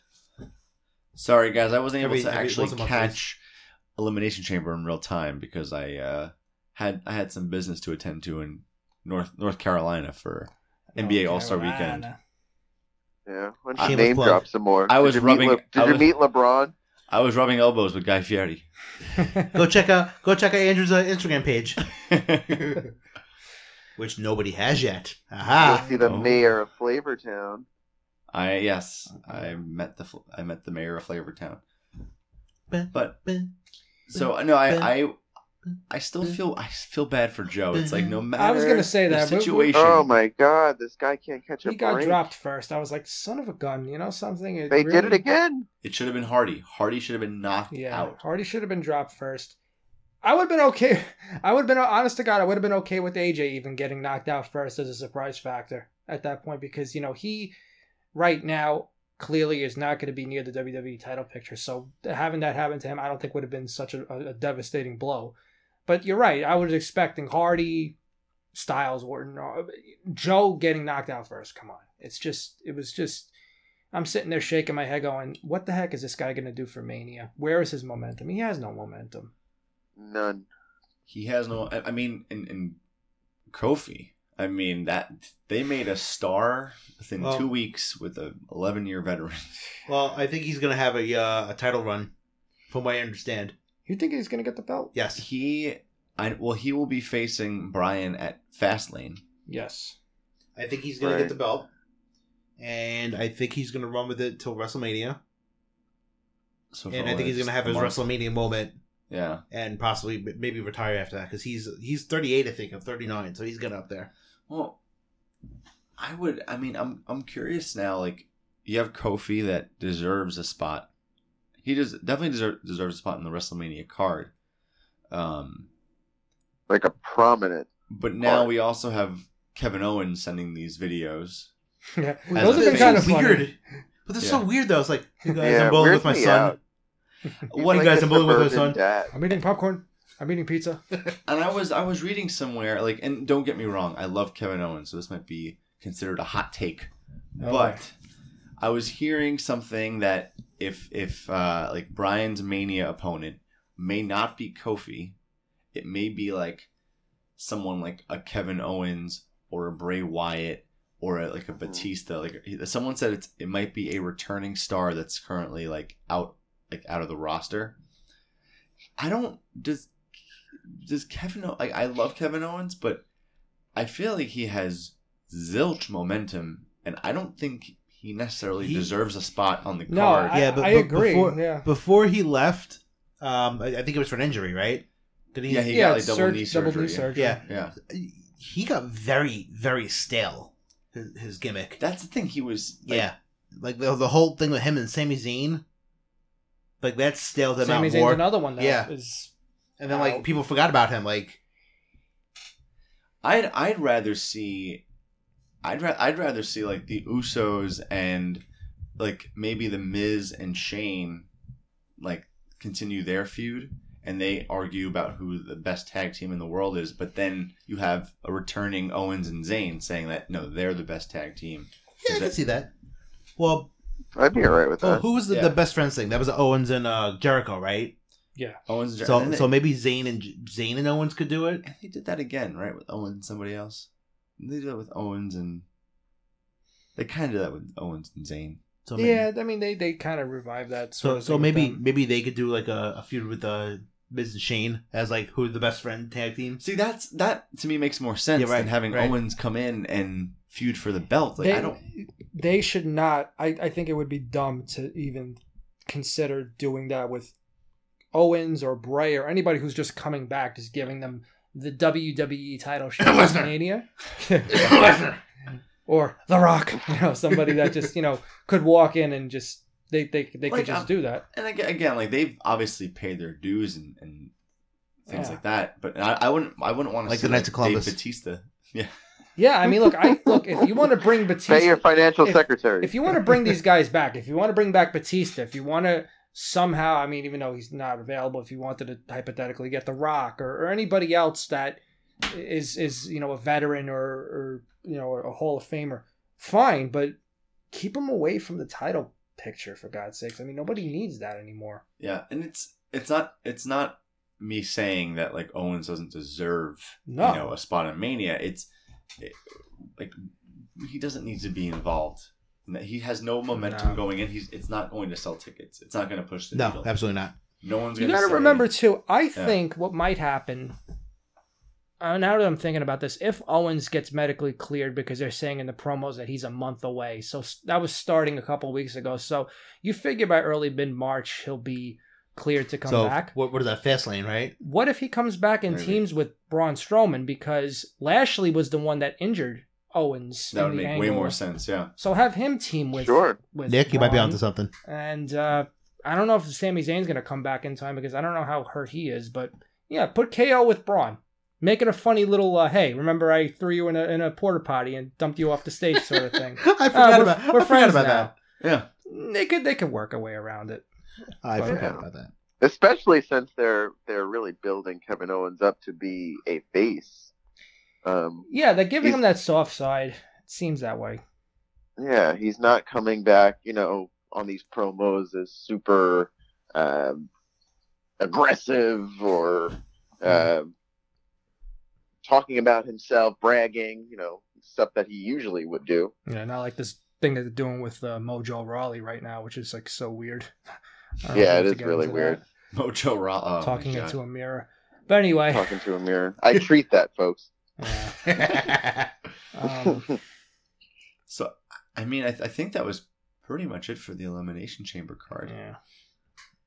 Sorry, guys, I wasn't able Every- to actually once a catch Elimination Chamber in real time because I uh, had I had some business to attend to in North North Carolina for NBA All-Star Weekend. Yeah. Why don't I- you Shameless name plug. drop some more? I was did you meet rubbing- Le- did I you meet LeBron? I was rubbing elbows with Guy Fieri. Go check out go check out Andrew's uh, Instagram page, which nobody has yet. You'll see the Oh. mayor of Flavortown. I yes, I met the I met the mayor of Flavortown. But so no, I I I still feel I feel bad for Joe. It's like no matter I was gonna say that, situation. Oh my god, this guy can't catch a he got break. dropped first. I was like, son of a gun, you know something. It They did it again. It should have been Hardy. Hardy should have been knocked Yeah, out. Hardy should have been dropped first. I would have been okay. I would have been honest to God. I would have been okay with AJ even getting knocked out first as a surprise factor at that point because you know he right now clearly is not going to be near the WWE title picture. So having that happen to him, I don't think would have been such a, a devastating blow. But you're right. I was expecting Hardy, Styles, Orton, uh, Joe getting knocked out first. Come on, it's just it was just. I'm sitting there shaking my head, going, "What the heck is this guy going to do for Mania? Where is his momentum? He has no momentum." None. He has no. I I mean, in, in Kofi, I mean that they made a star within Well- two weeks with a 11 year veteran. Well, I think he's gonna have a uh, a title run, from what I understand. You think he's going to get the belt? Yes. He, I well, he will be facing Bryan at Fastlane. Yes. I think he's gonna Right. get the belt, and I think he's gonna run with it till WrestleMania. So And I think he's gonna have his month. WrestleMania moment, Yeah. and possibly maybe retire after that because he's he's 38, I think, of 39, so he's getting up there. Well, I would. I mean, I'm I'm curious now. Like, you have Kofi that deserves a spot. He does definitely deserve, deserves a spot in the WrestleMania card. Um, Like a prominent. but now Card. we also have Kevin Owens sending these videos. Yeah. Those a have been kind of weird. funny. But that's Yeah. so weird though. It's like, you guys, Yeah, I'm bowling with my son. out. What you guys, I'm bowling with my son. dad. I'm eating popcorn. I'm eating pizza. And I was I was reading somewhere like, and don't get me wrong, I love Kevin Owens, so this might be considered a hot take. Oh, but I was hearing something that if if uh, like Bryan's Mania opponent may not be Kofi, it may be like someone like a Kevin Owens or a Bray Wyatt or a, like a Batista. Like someone said, it's it might be a returning star that's currently like out like out of the roster. I don't does does Kevin O- like I love Kevin Owens, but I feel like he has zilch momentum, and I don't think he necessarily He- deserves a spot on the No, card. I, Yeah, but- I but agree. before- yeah. Before he left, um, I, I think it was for an injury, right? Did he? yeah, he yeah, got like double surg- knee double surgery. knee surgery. Yeah. Yeah, he got very, very stale. His, his gimmick. that's the thing. He was like, yeah, like the the whole thing with him and Sami Zayn, like that staled him Sami out Zayn's more. another one that Yeah. is- And then like people forgot about him. Like I'd I'd rather see, I'd ra- I'd rather see like the Usos and like maybe the Miz and Shane, like continue their feud and they argue about who the best tag team in the world is. But then you have a returning Owens and Zayn saying that no, they're the best tag team. yeah, I Is can that- see that. Well, I'd be alright with oh, that. who was the, Yeah. the best friends thing? That was Owens and uh, Jericho, right? Owens. and- So and then so they, maybe Zayn and Zayn and Owens could do it. and they did that again, right? With Owens and somebody else. They did that with Owens and they kind of did that with Owens and Zayn. So maybe, Yeah, I mean they they kind of revived that. Sort So of so thing with maybe them. maybe they could do like a, a feud with uh, Miz and Shane as like who are the best friend tag team. See, that's that to me makes more sense Yeah, right, than having right. Owens come in and feud for the belt. Like they, I don't. they should not. I, I think it would be dumb to even consider doing that with Owens or Bray or anybody who's just coming back, just giving them the WWE title shot at Lesnar. Mania. or The Rock, you know, somebody that just, you know, could walk in and just they they, they Like, could just um, do that. And again, again, like they've obviously paid their dues and, and things Yeah. like that. But I, I wouldn't. I wouldn't want to Like see the Knights like, of Columbus. Dave Batista. Yeah. Yeah, I mean, look, I look if you want to bring Batista, Pay your financial if- secretary. if you want to bring these guys back, if you want to bring back Batista, if you want to somehow, I mean, even though he's not available, if you wanted to hypothetically get The Rock or, or anybody else that is is you know a veteran or or you know a Hall of Famer, fine, but keep him away from the title picture for God's sakes. I mean, nobody needs that anymore. Yeah, and it's it's not it's not me saying that like Owens doesn't deserve No. you know a spot in Mania. It's it, like he doesn't need to be involved. He has no momentum No. going in. He's it's not going to sell tickets. It's not going to push the No, needle. absolutely not. No one's You going to. got to remember too. I Yeah. think what might happen. Uh, now that I'm thinking about this, if Owens gets medically cleared because they're saying in the promos that he's a month away, so s- that was starting a couple weeks ago. So you figure by early mid March he'll be cleared to come so back. what what is that Fastlane, right? What if he comes back in Maybe. teams with Braun Strowman because Lashley was the one that injured Owens? That would the make way more sense. Yeah. So have him team with Sure. with Nick, you might be Braun. onto something. And uh, I don't know if Sami Zayn's going to come back in time because I don't know how hurt he is. But yeah, put KO with Braun. Make it a funny little, uh, hey, remember I threw you in a, in a porta potty and dumped you off the stage sort of thing. I Uh, forgot we're, about we're I forgot friends about now. Yeah. They could they could work a way around it. I But- forgot about that. especially since they're they're really building Kevin Owens up to be a face. Um, Yeah, they're giving him that soft side. It seems that way. yeah, he's not coming back, you know, on these promos as super um, aggressive or um talking about himself, bragging, you know, stuff that he usually would do. Yeah, not like this thing that they're doing with uh, Mojo Rawley right now, which is like so weird. I don't know Yeah, it is it to is get really weird. that. Mojo Raw. Oh, my talking God. into a mirror. But anyway, Talking to a mirror. I treat that, folks. Yeah. Um, So, I mean, I, th- I think that was pretty much it for the Elimination Chamber card. yeah.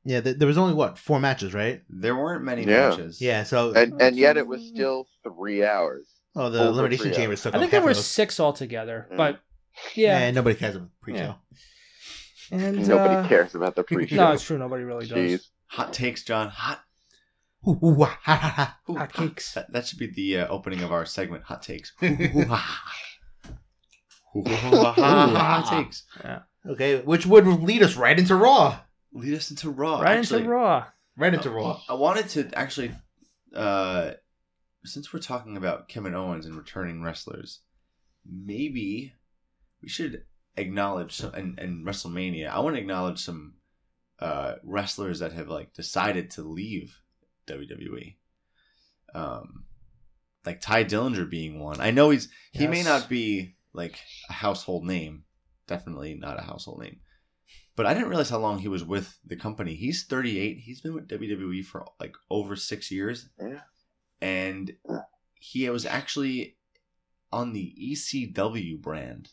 yeah, th- there was only what four matches, right? There weren't many Yeah. matches. Yeah, so And and yet it was still three hours. oh, the elimination chamber chambers took I up think there were six altogether, Mm. but Yeah, yeah, nobody cares about the pre-show. and Nobody uh, cares about the pre-show. No, it's true. Nobody really does. Hot takes, John. Hot. Ooh, ooh, wah, ha, ha, ha. Ooh, Hot cakes. That, that should be the uh, opening of our segment. Hot takes. Hot takes. Okay, which would lead us right into Raw. Lead us into Raw. right actually. into Raw. Right into Raw. I wanted to actually, uh, since we're talking about Kevin Owens and returning wrestlers, maybe we should acknowledge some, and, and WrestleMania. I want to acknowledge some uh, wrestlers that have like decided to leave WWE. Um, like Tye Dillinger being one. I know he's he may not be like a household name, definitely not a household name. But I didn't realize how long he was with the company. He's 38. He's been with WWE for like over six years. Yeah. And he was actually on the ECW brand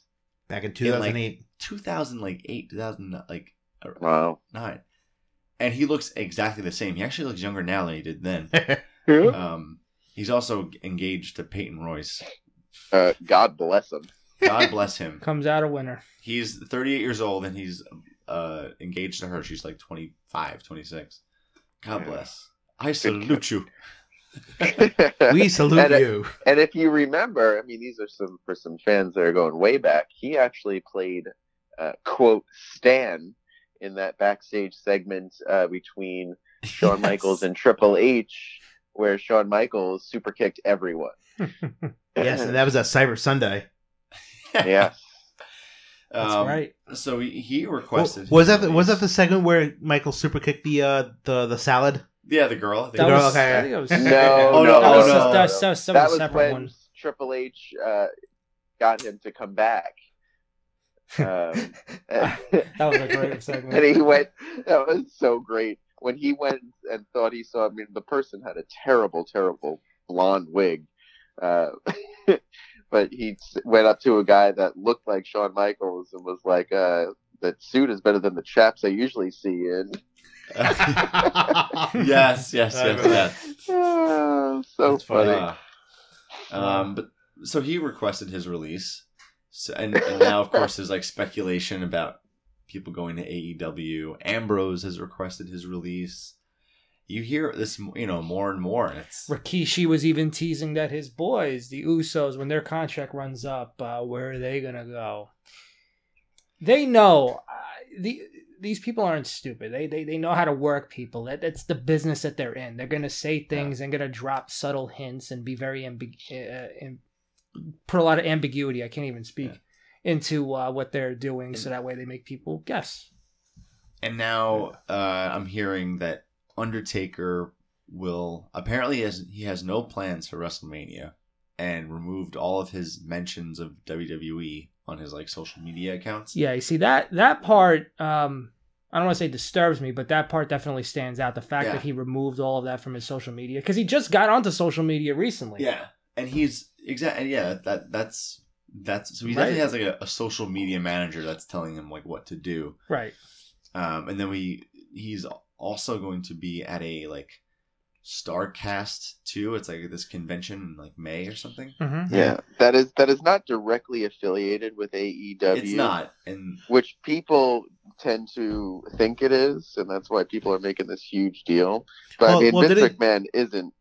Back in 2008, in like, 2008. 2008, 2000 like Wow. nine, and he looks exactly the same. He actually looks younger now than he did then. Um, he's also engaged to Peyton Royce. Uh, God bless him. God bless him. Comes out a winner. He's 38 years old and he's uh, engaged to her. She's like 25, 26. God Yeah. bless. I salute you. we salute and, uh, you. and if you remember, I mean, these are some for some fans that are going way back. He actually played uh, quote Stan in that backstage segment uh, between Shawn Michaels and Triple H, where Shawn Michaels super kicked everyone. Yes, and that was at Cyber Sunday. yes. That's Um, right. So he, he Well, requested. was that the, was that the segment where Michael super kicked the uh the the salad? Yeah, the girl. I That The girl, was, okay. I think it was, No, Oh, no, no, that was, no, that no, was, that was that was separate when one. Triple H uh, got him to come back. Um, That was a great segment. and he went. That was so great when he went and thought he saw. I mean, the person had a terrible, terrible blonde wig, uh, but he went up to a guy that looked like Shawn Michaels and was like, uh, "That suit is better than the chaps I usually see in." yes, yes, I yes, yes. Ah, so That's funny. funny. Uh, um, but so he requested his release, so, and, and now of course there's like speculation about people going to AEW. Ambrose has requested his release. You hear this, you know, more and more. It's Rikishi was even teasing that his boys, the Usos, when their contract runs up, uh, where are they gonna go? They know uh, the these people aren't stupid. They, they they know how to work people. That that's the business that they're in. They're gonna say things and gonna drop subtle hints and be very ambig- uh, and put a lot of ambiguity. I can't even speak into uh, what they're doing, so that way they make people guess. and now uh, I'm hearing that Undertaker will apparently he has he has no plans for WrestleMania and removed all of his mentions of WWE on his like social media accounts. Yeah, you see that that part. Um, I don't want to say disturbs me, but that part definitely stands out. The fact Yeah. that he removed all of that from his social media because he just got onto social media recently. Yeah, and he's exactly yeah that that's that's so he Right. definitely has like a, a social media manager that's telling him like what to do. right. Um, and then we he's also going to be at a like Starcast too. It's like this convention in like May or something. Mm-hmm. Yeah, that is that is not directly affiliated with AEW. It's not, and which people tend to think it is, and that's why people are making this huge deal. But Well- I mean, well, Vince did it- McMahon isn't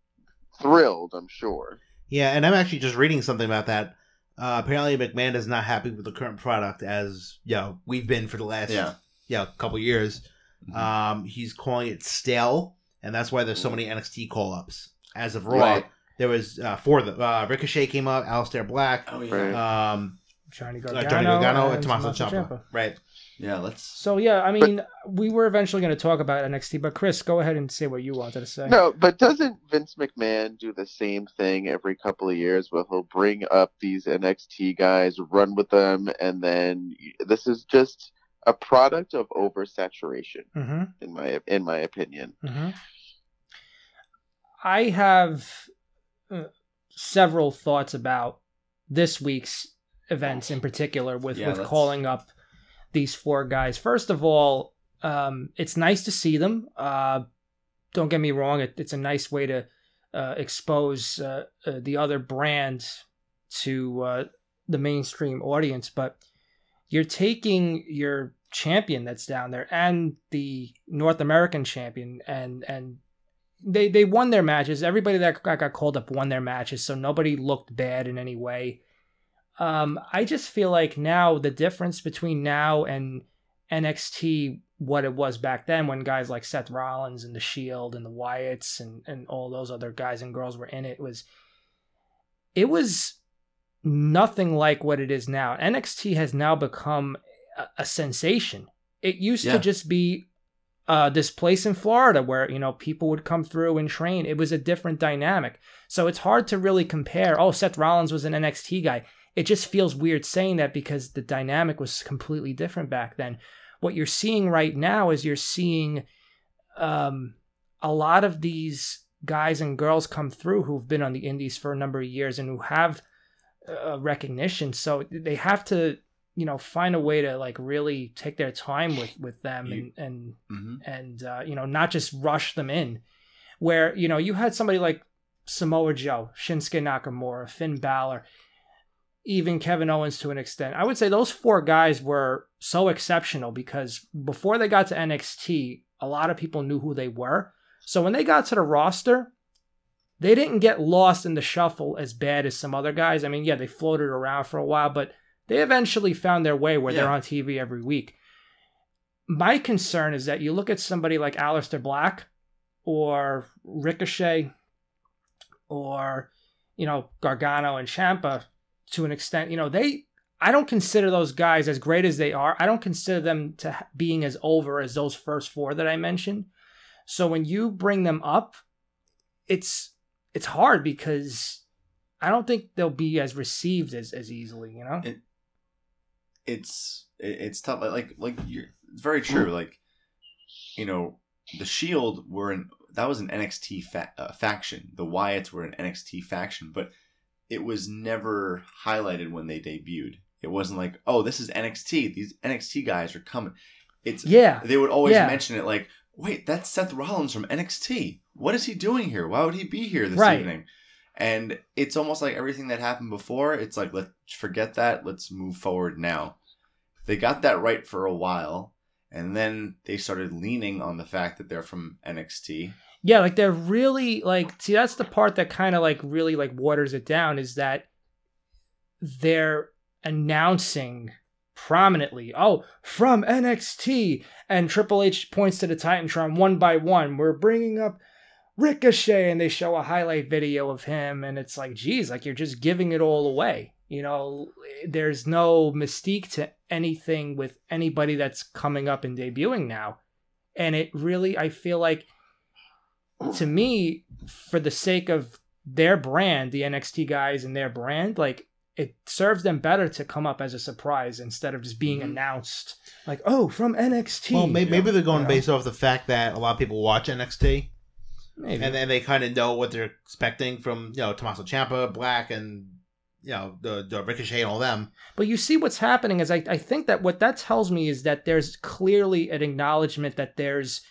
thrilled. I'm sure. Yeah, and I'm actually just reading something about that. Uh, apparently, McMahon is not happy with the current product, as you know we've been for the last Yeah. yeah couple years. Mhm. Um, he's calling it stale, and that's why there's so many NXT call ups. As of Raw, Right. there was uh, four of them. Uh, Ricochet came up, Aleister Black, oh Right. yeah, um, Johnny uh, Gargano, Johnny Gargano, and and Tommaso Tommaso Ciampa. Ciampa. Right. Yeah. Let's So yeah, I mean, we were eventually going to talk about NXT, but Chris, go ahead and say what you wanted to say. No, but doesn't Vince McMahon do the same thing every couple of years where he'll bring up these NXT guys, run with them, and then this is just a product of oversaturation, Mm-hmm. in my in my opinion. Mm-hmm. I have uh, several thoughts about this week's events in particular with, Yeah, with let's- calling up these four guys. First of all, um, it's nice to see them. Uh, don't get me wrong; it, it's a nice way to uh, expose uh, uh, the other brand to uh, the mainstream audience. But you're taking your champion that's down there and the North American champion, and and they they won their matches. Everybody that got, got called up won their matches, so nobody looked bad in any way. Um, I just feel like now the difference between now and NXT, what it was back then, when guys like Seth Rollins and the Shield and the Wyatts and and all those other guys and girls were in it, was it was nothing like what it is now. NXT has now become a, a sensation. It used Yeah. to just be uh, this place in Florida where you know people would come through and train. It was a different dynamic, so it's hard to really compare. Oh, Seth Rollins was an NXT guy. It just feels weird saying that because the dynamic was completely different back then. What you're seeing right now is you're seeing um, a lot of these guys and girls come through who've been on the indies for a number of years and who have uh, recognition. So they have to, you know, find a way to like really take their time with with them You- and and mhm. and uh, you know not just rush them in. Where you know you had somebody like Samoa Joe, Shinsuke Nakamura, Finn Balor, even Kevin Owens to an extent. I would say those four guys were so exceptional because before they got to NXT, a lot of people knew who they were. So when they got to the roster, they didn't get lost in the shuffle as bad as some other guys. I mean, yeah, they floated around for a while, but they eventually found their way where they're on TV every week. My concern is that you look at somebody like Aleister Black or Ricochet or, you know, Gargano and Ciampa to an extent, you know, they, I don't consider those guys as great as they are. I don't consider them to being as over as those first four that I mentioned. So when you bring them up, it's it's hard because I don't think they'll be as received as as easily. You know. It- it's it- it's tough. Like like, you're it's very true. Like you know, the Shield were in that was an NXT fa- uh, faction. The Wyatts were an NXT faction, but it was never highlighted when they debuted. It wasn't like, oh, this is NXT. These NXT guys are coming. It's Yeah. they would always Yeah. mention it like, wait, that's Seth Rollins from NXT. What is he doing here? Why would he be here this Right. evening? And it's almost like everything that happened before, it's like, let's forget that. Let's move forward now. They got that right for a while. And then they started leaning on the fact that they're from NXT. Yeah, like they're really like see that's the part that kind of like really like waters it down is that they're announcing prominently, oh, from NXT and Triple H points to the Titantron one by one. We're bringing up Ricochet and they show a highlight video of him and it's like, geez, like you're just giving it all away. You know, there's no mystique to anything with anybody that's coming up and debuting now. And it really, I feel like to me, for the sake of their brand, the NXT guys and their brand, like it serves them better to come up as a surprise instead of just being Mhm. announced like, oh, from NXT. Well, maybe, maybe they're going Yeah. based off the fact that a lot of people watch NXT, Maybe. and then they kind of know what they're expecting from you know Tommaso Ciampa, Black, and you know the, the Ricochet and all them. But you see what's happening is I, I think that what that tells me is that there's clearly an acknowledgement that there's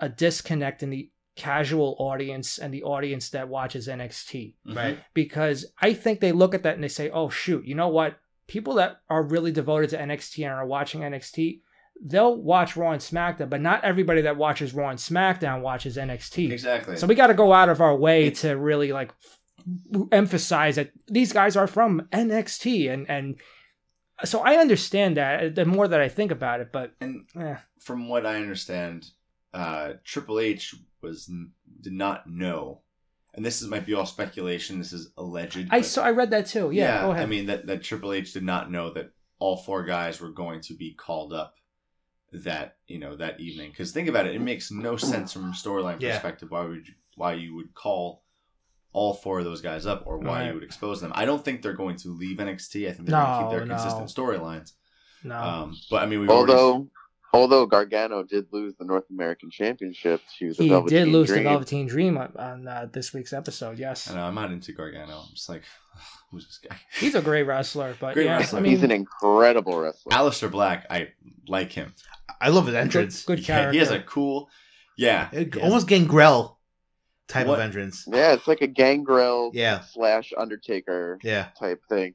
a disconnect in the casual audience and the audience that watches NXT. Right. Because I think they look at that and they say, oh, shoot, you know what? People that are really devoted to NXT and are watching NXT, they'll watch Raw and SmackDown, but not everybody that watches Raw and SmackDown watches NXT. Exactly. So we got to go out of our way It's- to really like emphasize that these guys are from NXT and and so I understand that the more that I think about it, but and eh, from what I understand, uh, Triple H was did not know, and this is might be all speculation. This is alleged. I but- saw I read that too. Yeah, go ahead. I mean that that Triple H did not know that all four guys were going to be called up that you know that evening. Because think about it, it makes no sense from a storyline Yeah. perspective. Why would you, why you would call all four of those guys up, or why Right. you would expose them? I don't think they're going to leave NXT. I think they're going to keep their no. consistent storylines. no. Um, but I mean, we've already- Although, although Gargano did lose the North American Championship to the he Velveteen did lose Dream. the Velveteen Dream on, on uh, this week's episode. Yes, I know I'm not into Gargano. I'm just like, who's this guy? he's a great wrestler, but Great yeah, wrestler. I mean, He's an incredible wrestler. Aleister Black, I like him. I love his entrance. good Yeah, character. he has a cool, yeah, It- Yes. Almost Gangrel type What- of entrance. yeah, it's like a Gangrel Yeah. slash Undertaker Yeah. type thing.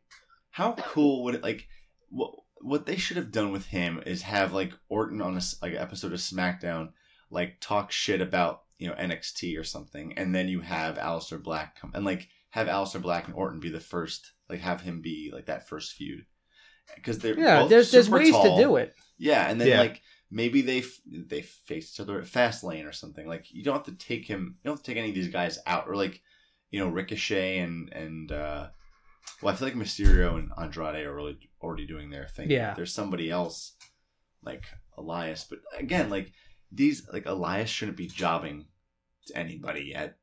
How cool would it like? What what they should have done with him is have like Orton on a like episode of SmackDown, like talk shit about you know NXT or something, and then you have Aleister Black come and like have Aleister Black and Orton be the first, like have him be like that first feud, because they're yeah, both there's there's ways tall. to do it. Yeah, and then Yeah. like maybe they f- they face each other at Fastlane or something. Like you don't have to take him. You don't have to take any of these guys out or like you know Ricochet and and uh, well, I feel like Mysterio and Andrade are really already doing their thing. Yeah. there's somebody else like Elias, but again, like these like Elias shouldn't be jobbing to anybody yet.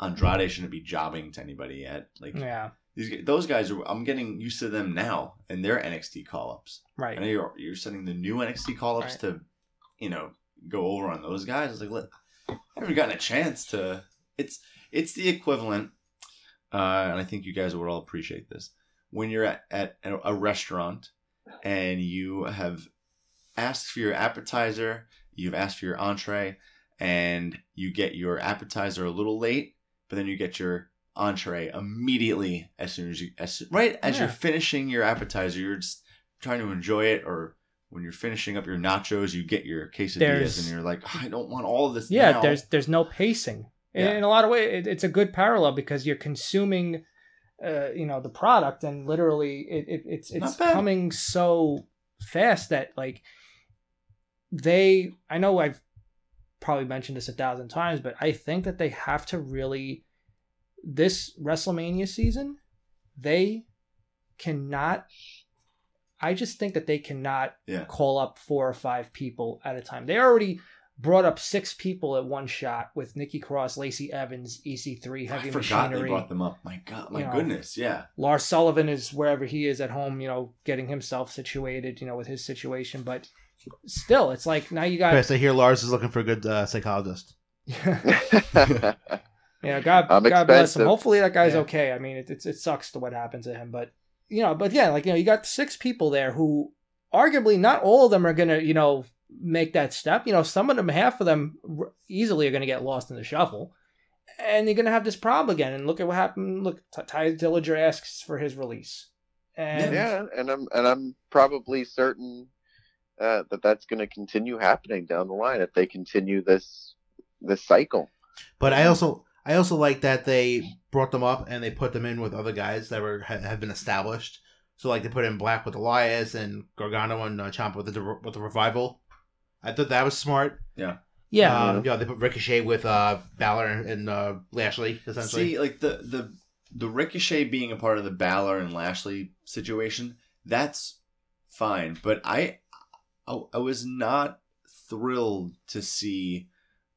Andrade shouldn't be jobbing to anybody yet. Like Yeah, these those guys are. I'm getting used to them now and their NXT call ups. right. I know you're you're sending the new NXT call ups Right. to, you know, go over on those guys. It's like, look, I haven't gotten a chance to. It's it's the equivalent, uh, and I think you guys will all appreciate this. When you're at, at a restaurant and you have asked for your appetizer, you've asked for your entree, and you get your appetizer a little late, but then you get your entree immediately as soon as you as right as you're finishing your appetizer you're just trying to enjoy it or when you're finishing up your nachos you get your quesadillas There's- and you're like "Oh, i don't want all of this yeah now." there's there's no pacing Yeah. in a lot of ways it, it's a good parallel because you're consuming uh, you know the product and literally it, it, it's it's coming so fast that like they i know i've probably mentioned this a thousand times but i think that they have to really this wrestlemania season they cannot i just think that they cannot yeah call up four or five people at a time. They already brought up six people at one shot with Nikki Cross, Lacey Evans, EC3, Heavy I forgot Machinery. they brought them up. My God, my You know. goodness, yeah. Lars Sullivan is wherever he is at home, you know, getting himself situated, you know, with his situation. But still, it's like now you got, Chris, I hear Lars is looking for a good uh, psychologist. yeah, God, I'm God bless him. Hopefully that guy's Yeah. okay. I mean, it, it's it sucks to what happened to him, but you know, but yeah, like you know, you got six people there who, arguably, not all of them are gonna, you know, make that step. You know, some of them, half of them, easily are gonna get lost in the shuffle. And you're gonna have this problem again. And look at what happened. Look, Ty Tye Dillinger asks for his release, and yeah, and I'm and I'm probably certain uh, that that's going to continue happening down the line if they continue this this cycle. But I also I also like that they brought them up and they put them in with other guys that were have been established. So like they put in Black with Elias and Gargano and uh, Ciampa with the with the revival. I thought that was smart. yeah, Um, yeah, they put Ricochet with uh, Balor and uh, Lashley essentially. See, like the the the Ricochet being a part of the Balor and Lashley situation, that's fine. But I, I, I was not thrilled to see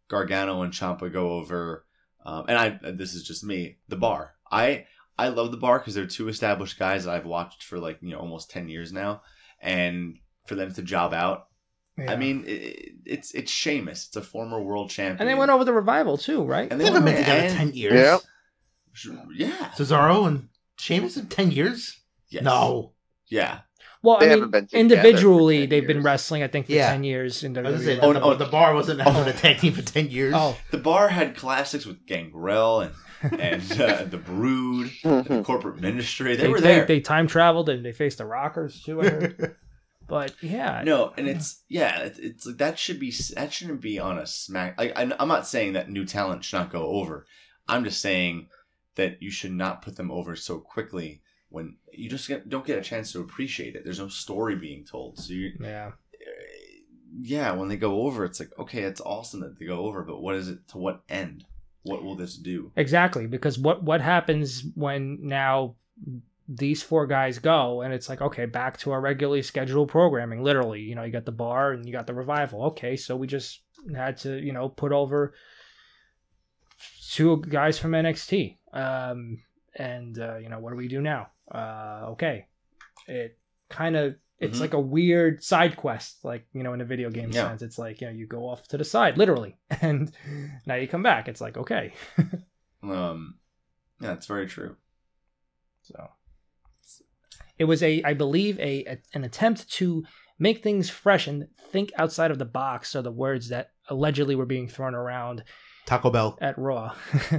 Gargano and Ciampa go over. Um, and I, this is just me, the bar. I I love the bar because they're two established guys that I've watched for like you know almost ten years now, and for them to job out. Yeah. I mean, it, it's it's Sheamus. It's a former world champion, and they went over the revival too, right? And They haven't been went- together and- ten years. Yeah. Yeah. Cesaro and Sheamus in ten years? Yes. No. Yeah. Well, They I mean, been individually, they've been wrestling. I think for Yeah. ten years in I was gonna say, WWE. Oh, the, no. the bar wasn't having a tag team for ten years. Oh, The bar had classics with Gangrel and and uh, the Brood, the corporate ministry. They, were there. They, time traveled and they faced the Rockers too. But yeah, no, and it's yeah, it's, it's like that should be that shouldn't be on a smack. Like I'm not saying that new talent should not go over. I'm just saying that you should not put them over so quickly when you just get, don't get a chance to appreciate it. There's no story being told, so you yeah. Eh, yeah, when they go over, it's like okay, it's awesome that they go over, but what is it to what end? What will this do? Exactly, because what what happens when now these four guys go and it's like okay, back to our regularly scheduled programming. Literally, you know, you got the bar and you got the revival. Okay, so we just had to you know put over two guys from NXT. Um, and uh, you know what do we do now? Uh, okay, it kind of it's Mhm. like a weird side quest, like you know in a video game Yeah. sense. It's like you know you go off to the side, literally, and now you come back. It's like okay, Um, yeah, it's very true. so it was a I believe a, a an attempt to make things fresh and think outside of the box. So the words that allegedly were being thrown around Taco Bell. at Raw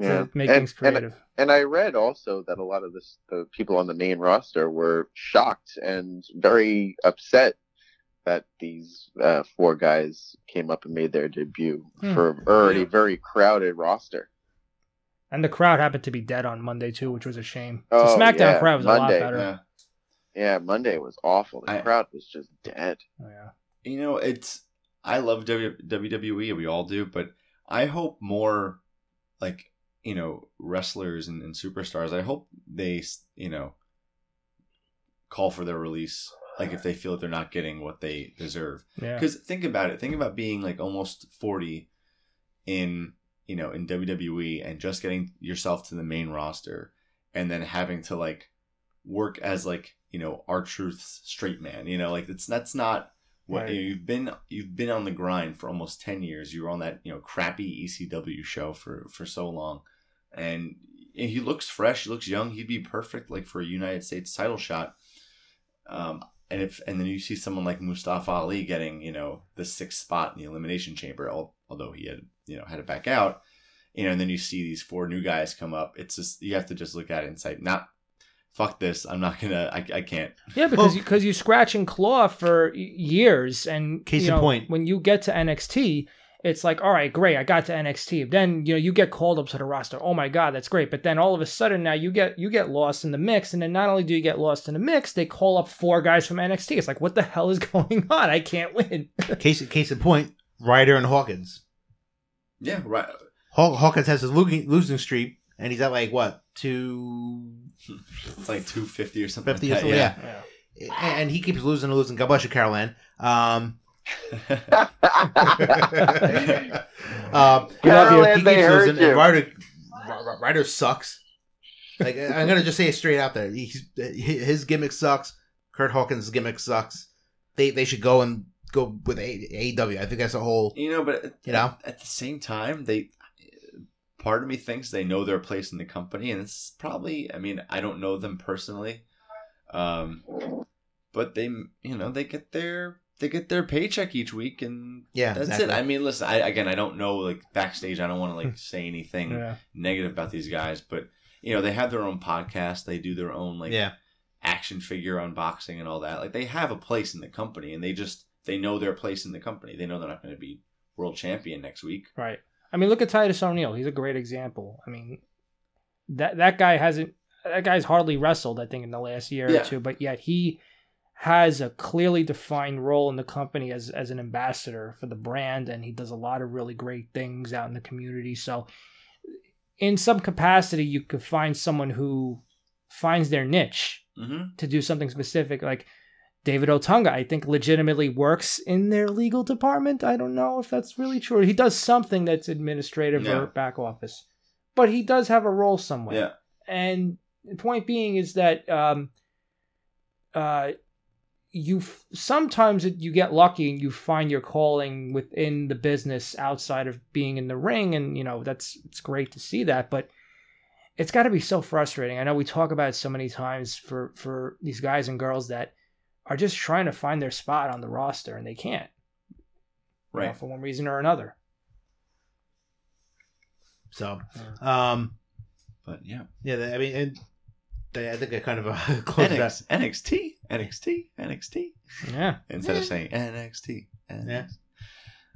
Yeah. to make And- things creative. And I read also that a lot of this, the people on the main roster were shocked and very upset that these uh, four guys came up and made their debut Hmm. for an already Yeah. very crowded roster. And the crowd happened to be dead on Monday too, which was a shame. Oh, the SmackDown yeah, crowd was Monday, a lot better. Yeah. Yeah, Monday was awful. The I- crowd was just dead. Oh, yeah. You know, it's I love w- WWE, we all do, but I hope more like you know wrestlers and, and superstars. I hope they you know call for their release, like if they feel that they're not getting what they deserve. Yeah. Because think about it. Think about being like almost forty in you know in WWE and just getting yourself to the main roster, and then having to like work as like you know R-Truth's straight man. You know, like it's that's not what Right. you've been. You've been on the grind for almost ten years. You were on that you know crappy ECW show for for so long, and. and he looks fresh. He looks young. He'd be perfect, like for a United States title shot. Um, and if and then you see someone like Mustafa Ali getting you know the sixth spot in the elimination chamber, although he had you know had to back out, you know, and then you see these four new guys come up. It's just you have to just look at it and say, not fuck this. I'm not gonna. I, I can't. Yeah, because Well- you, cause you scratch and claw for years, and Case you in know, point. when you get to NXT, it's like, all right, great, I got to NXT. Then you know you get called up to the roster. Oh my god, that's great. But then all of a sudden now you get you get lost in the mix, and then not only do you get lost in the mix, they call up four guys from NXT. It's like, what the hell is going on? I can't win. Case case in point, Ryder and Hawkins. Yeah, right. Haw- Hawkins has his losing, losing streak, and he's at like what two It's like two fifty or something. fifty like or that, something. yeah. Yeah. and he keeps losing and losing. God bless you, Caroline. Um, um, We love you. he Caroline, they keeps losing, and. Ryder, Ryder- Ryder sucks. Like I'm gonna just say it straight out there. He's, his gimmick sucks. Kurt Hawkins' gimmick sucks. They they should go and go with A- AEW. I think that's a whole. You know, but You know? at the same time, they part of me thinks they know their place in the company, and it's probably. I mean, I don't know them personally, um, but they, you know, they get their they get their paycheck each week, and Yeah, that's exactly. it. I mean, listen, I again, I don't know like backstage. I don't want to like say anything Yeah. negative about these guys, but you know, they have their own podcast. They do their own like yeah, action figure unboxing and all that. Like they have a place in the company, and they just they know their place in the company. They know they're not going to be world champion next week. Right. I mean, look at Titus O'Neil. He's a great example. I mean, that that guy hasn't. That guy's hardly wrestled, I think, in the last year Yeah. or two. But yet he has a clearly defined role in the company as as an ambassador for the brand, and he does a lot of really great things out in the community. So, in some capacity, you could find someone who finds their niche Mm-hmm. to do something specific like David Otunga, I think legitimately works in their legal department. I don't know if that's really true. He does something that's administrative Yeah. or back office, but he does have a role somewhere. Yeah. And the point being is that um, uh, you f- sometimes you get lucky and you find your calling within the business outside of being in the ring, and you know that's it's great to see that, but it's got to be so frustrating. I know we talk about it so many times for for these guys and girls that are just trying to find their spot on the roster and they can't, you know, Right. for one reason or another. so um, But yeah. yeah. I mean, and they, I think I kind of uh, closed that. NXT, NXT, NXT, NXT. Yeah, Instead of saying NXT. NXT. Yeah.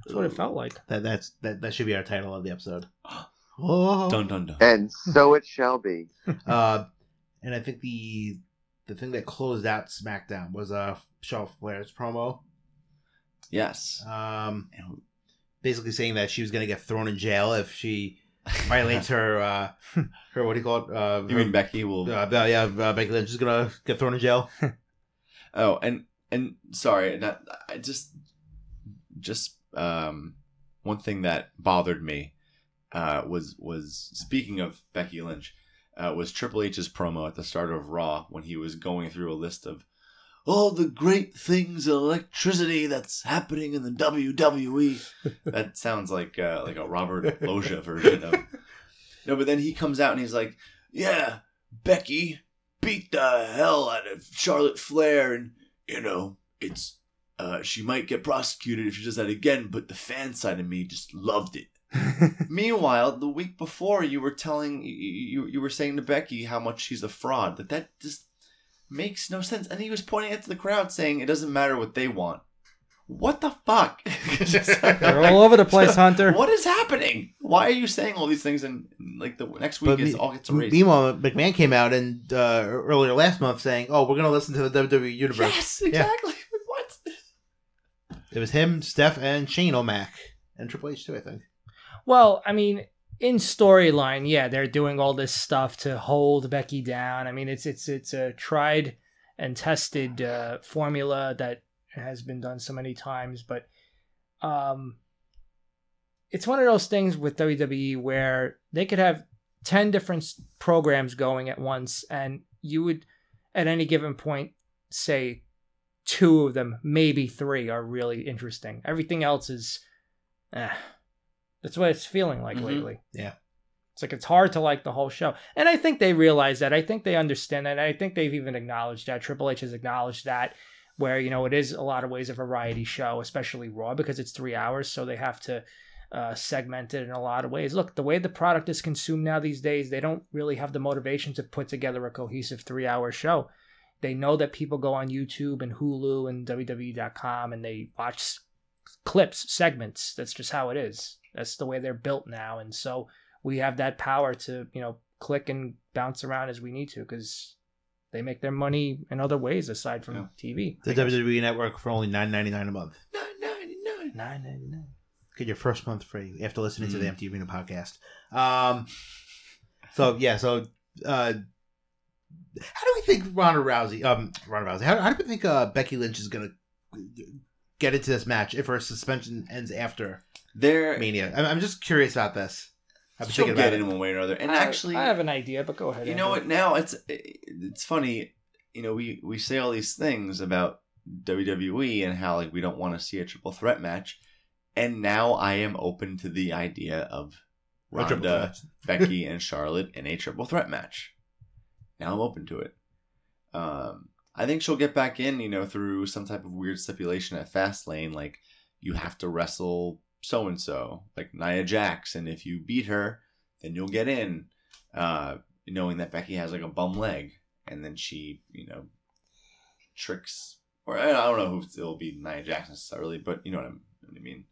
that's what it felt like. That that's that that should be our title of the episode. Oh. Dun dun dun. and so it shall be. Uh, and I think the the thing that closed out SmackDown was uh Charlotte Flair's promo. Yes. Um, basically saying that she was going to get thrown in jail if she violates her uh her what do you call it? Uh, You mean Becky will? uh, uh, yeah, uh, Becky Lynch is gonna get thrown in jail. Oh, and and sorry, not, I just just um one thing that bothered me uh was was speaking of Becky Lynch uh, was Triple H's promo at the start of Raw when he was going through a list of all the great things electricity that's happening in the WWE. that sounds like uh, like a Robert Loggia version of no, but then he comes out and he's like, "Yeah, Becky beat the hell out of Charlotte Flair, and you know, it's uh, she might get prosecuted if she does that again, but the fan side of me just loved it." Meanwhile, the week before, you were telling you, you you were saying to Becky how much she's a fraud. That that just makes no sense. And he was pointing it to the crowd, saying it doesn't matter what they want. What the fuck? They're all over the place, Hunter. What is happening? Why are you saying all these things and like the next week But is me- all gets erased? Meanwhile, McMahon came out and uh, earlier last month saying, "Oh, we're gonna listen to the WWE universe." Yes, exactly. What? It was him, Steph, and Shane O'Mac, and Triple H too. I think. Well, I mean, in storyline, yeah, they're doing all this stuff to hold Becky down. I mean, it's it's it's a tried and tested uh, formula that has been done so many times, but um, it's one of those things with WWE where they could have ten different programs going at once, and you would, at any given point, say two of them, maybe three, are really interesting. Everything else is. Eh. That's what it's feeling like Mhm. lately. Yeah. It's like it's hard to like the whole show. And I think they realize that. I think they understand that. I think they've even acknowledged that. Triple H has acknowledged that, where, you know, it is a lot of ways a variety show, especially Raw, because it's three hours. So they have to uh, segment it in a lot of ways. Look, the way the product is consumed now these days, they don't really have the motivation to put together a cohesive three hour show. They know that people go on YouTube and Hulu and WWE.com and they watch clips, segments. That's just how it is. That's the way they're built now. And so we have that power to, you know, click and bounce around as we need to because they make their money in other ways aside from Yeah. TV. The WWE Network for only nine ninety nine a month. Nine ninety nine. Nine ninety nine. Get your first month free after listening to the Mm. Empty Arena podcast. Um, so yeah, so uh, how do we think Ronda Rousey, um, Ronda Rousey, how, how do we think uh, Becky Lynch is gonna get into this match if her suspension ends after There, Mania? I'm, I'm just curious about this. I've been she'll thinking get about in one way or another. And I- actually, I have an idea, but go ahead. you know what? Now it's it's funny. You know, we we say all these things about WWE and how like we don't want to see a triple threat match, and now I am open to the idea of Ronda. Becky, and Charlotte in a triple threat match. Now I'm open to it. Um, I think she'll get back in, you know, through some type of weird stipulation at Fastlane, like you have to wrestle so and so, like Nia Jax, and if you beat her, then you'll get in. Uh, knowing that Becky has like a bum leg, and then she, you know, tricks, or I don't know who it'll be Nia Jax necessarily, but you know what, I'm, what I mean.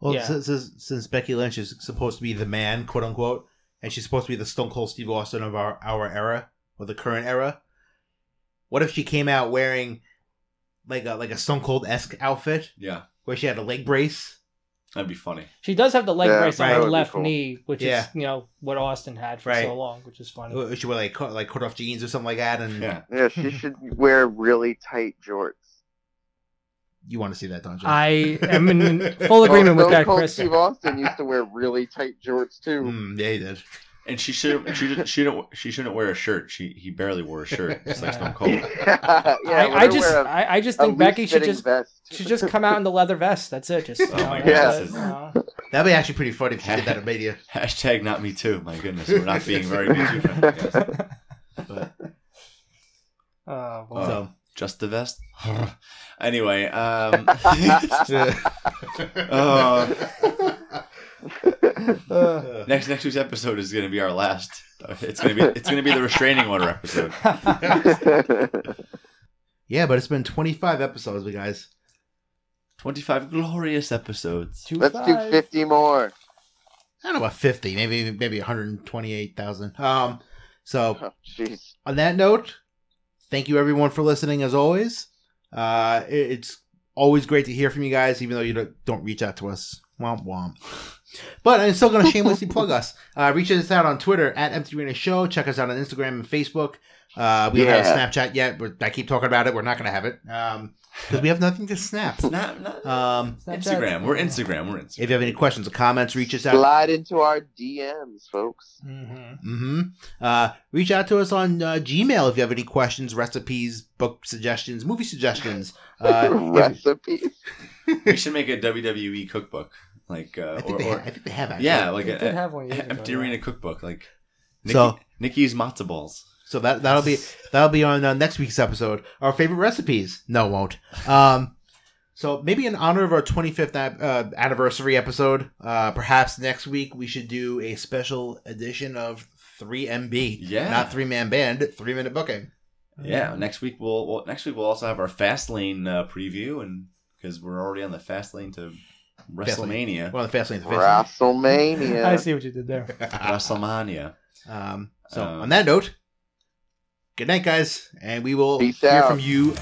Well, Yeah. since, since, since Becky Lynch is supposed to be the man, quote unquote, and she's supposed to be the Stone Cold Steve Austin of our, our era or the current era, what if she came out wearing like a like a Stone Cold esque outfit Yeah, where she had a leg brace? That'd be funny. She does have the leg Yeah, brace that on her left cool. knee, which Yeah. is you know what Austin had for Right. so long, which is funny. She wear like cut, like cut off jeans or something like that, and Yeah, Yeah, she should wear really tight jorts. you want to see that, don't you? I am in full agreement with that, Cold Chris. Steve Austin used to wear really tight jorts too. Mm, yeah, he did. And she should she should she don't she shouldn't wear a shirt. She he barely wore a shirt. It's like Stone Cold. yeah, I, let I just, a- I, I just think Becky should just, vest. should just come out in the leather vest. That's it. Just Oh know, my that's God. it, you know. That'd be actually pretty funny if she did that at Mania. Hashtag not me too. My goodness, we're not being very me too friendly. But Oh, boy. Uh, So just the vest. anyway, um, uh, Uh, next next week's episode is going to be our last. It's going to be it's going to be the restraining order episode. yeah, but it's been 25 episodes, you guys. Twenty five glorious episodes. two Let's do 50 more. I don't know about 50, maybe maybe 128,000. Um, so Oh, on that note, thank you everyone for listening as always. Uh, it- it's always great to hear from you guys, even though you don't, don't reach out to us. Womp womp. But I'm still going to shamelessly plug us. Uh, reach us out on Twitter at Empty Arena Show. Check us out on Instagram and Facebook. Uh, we don't have Yeah. a Snapchat yet. But I keep talking about it. We're not going to have it because we have nothing to snap. Not, not Um, Instagram. We're Instagram. We're Instagram. if you have any questions or comments, reach us out. Slide into our DMs, folks. Mhm. hmm Uh, reach out to us on uh, Gmail if you have any questions, recipes, book suggestions, movie suggestions. Uh, Recipes. we should make a WWE cookbook, like uh, I think, or, they, or I think they have actually. yeah, like We a, did have one years ago, empty yeah. arena cookbook, like Nikki, So- Nikki's matzo balls. So that that'll be that'll be on uh, next week's episode. Our favorite recipes. No, it won't. Um, so maybe in honor of our 25th ap- uh, anniversary episode, uh, perhaps next week we should do a special edition of 3MB. Yeah. Not three man band, three minute booking. Yeah, next week we'll, well next week we'll also have our Fastlane uh, preview, and because we're already on the fast lane to WrestleMania, We're the fast lane. The fast WrestleMania. I see what you did there. lane. WrestleMania. um, so Um, on that note, good night, guys, and we will hear out. from you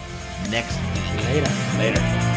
next week. Later. Later.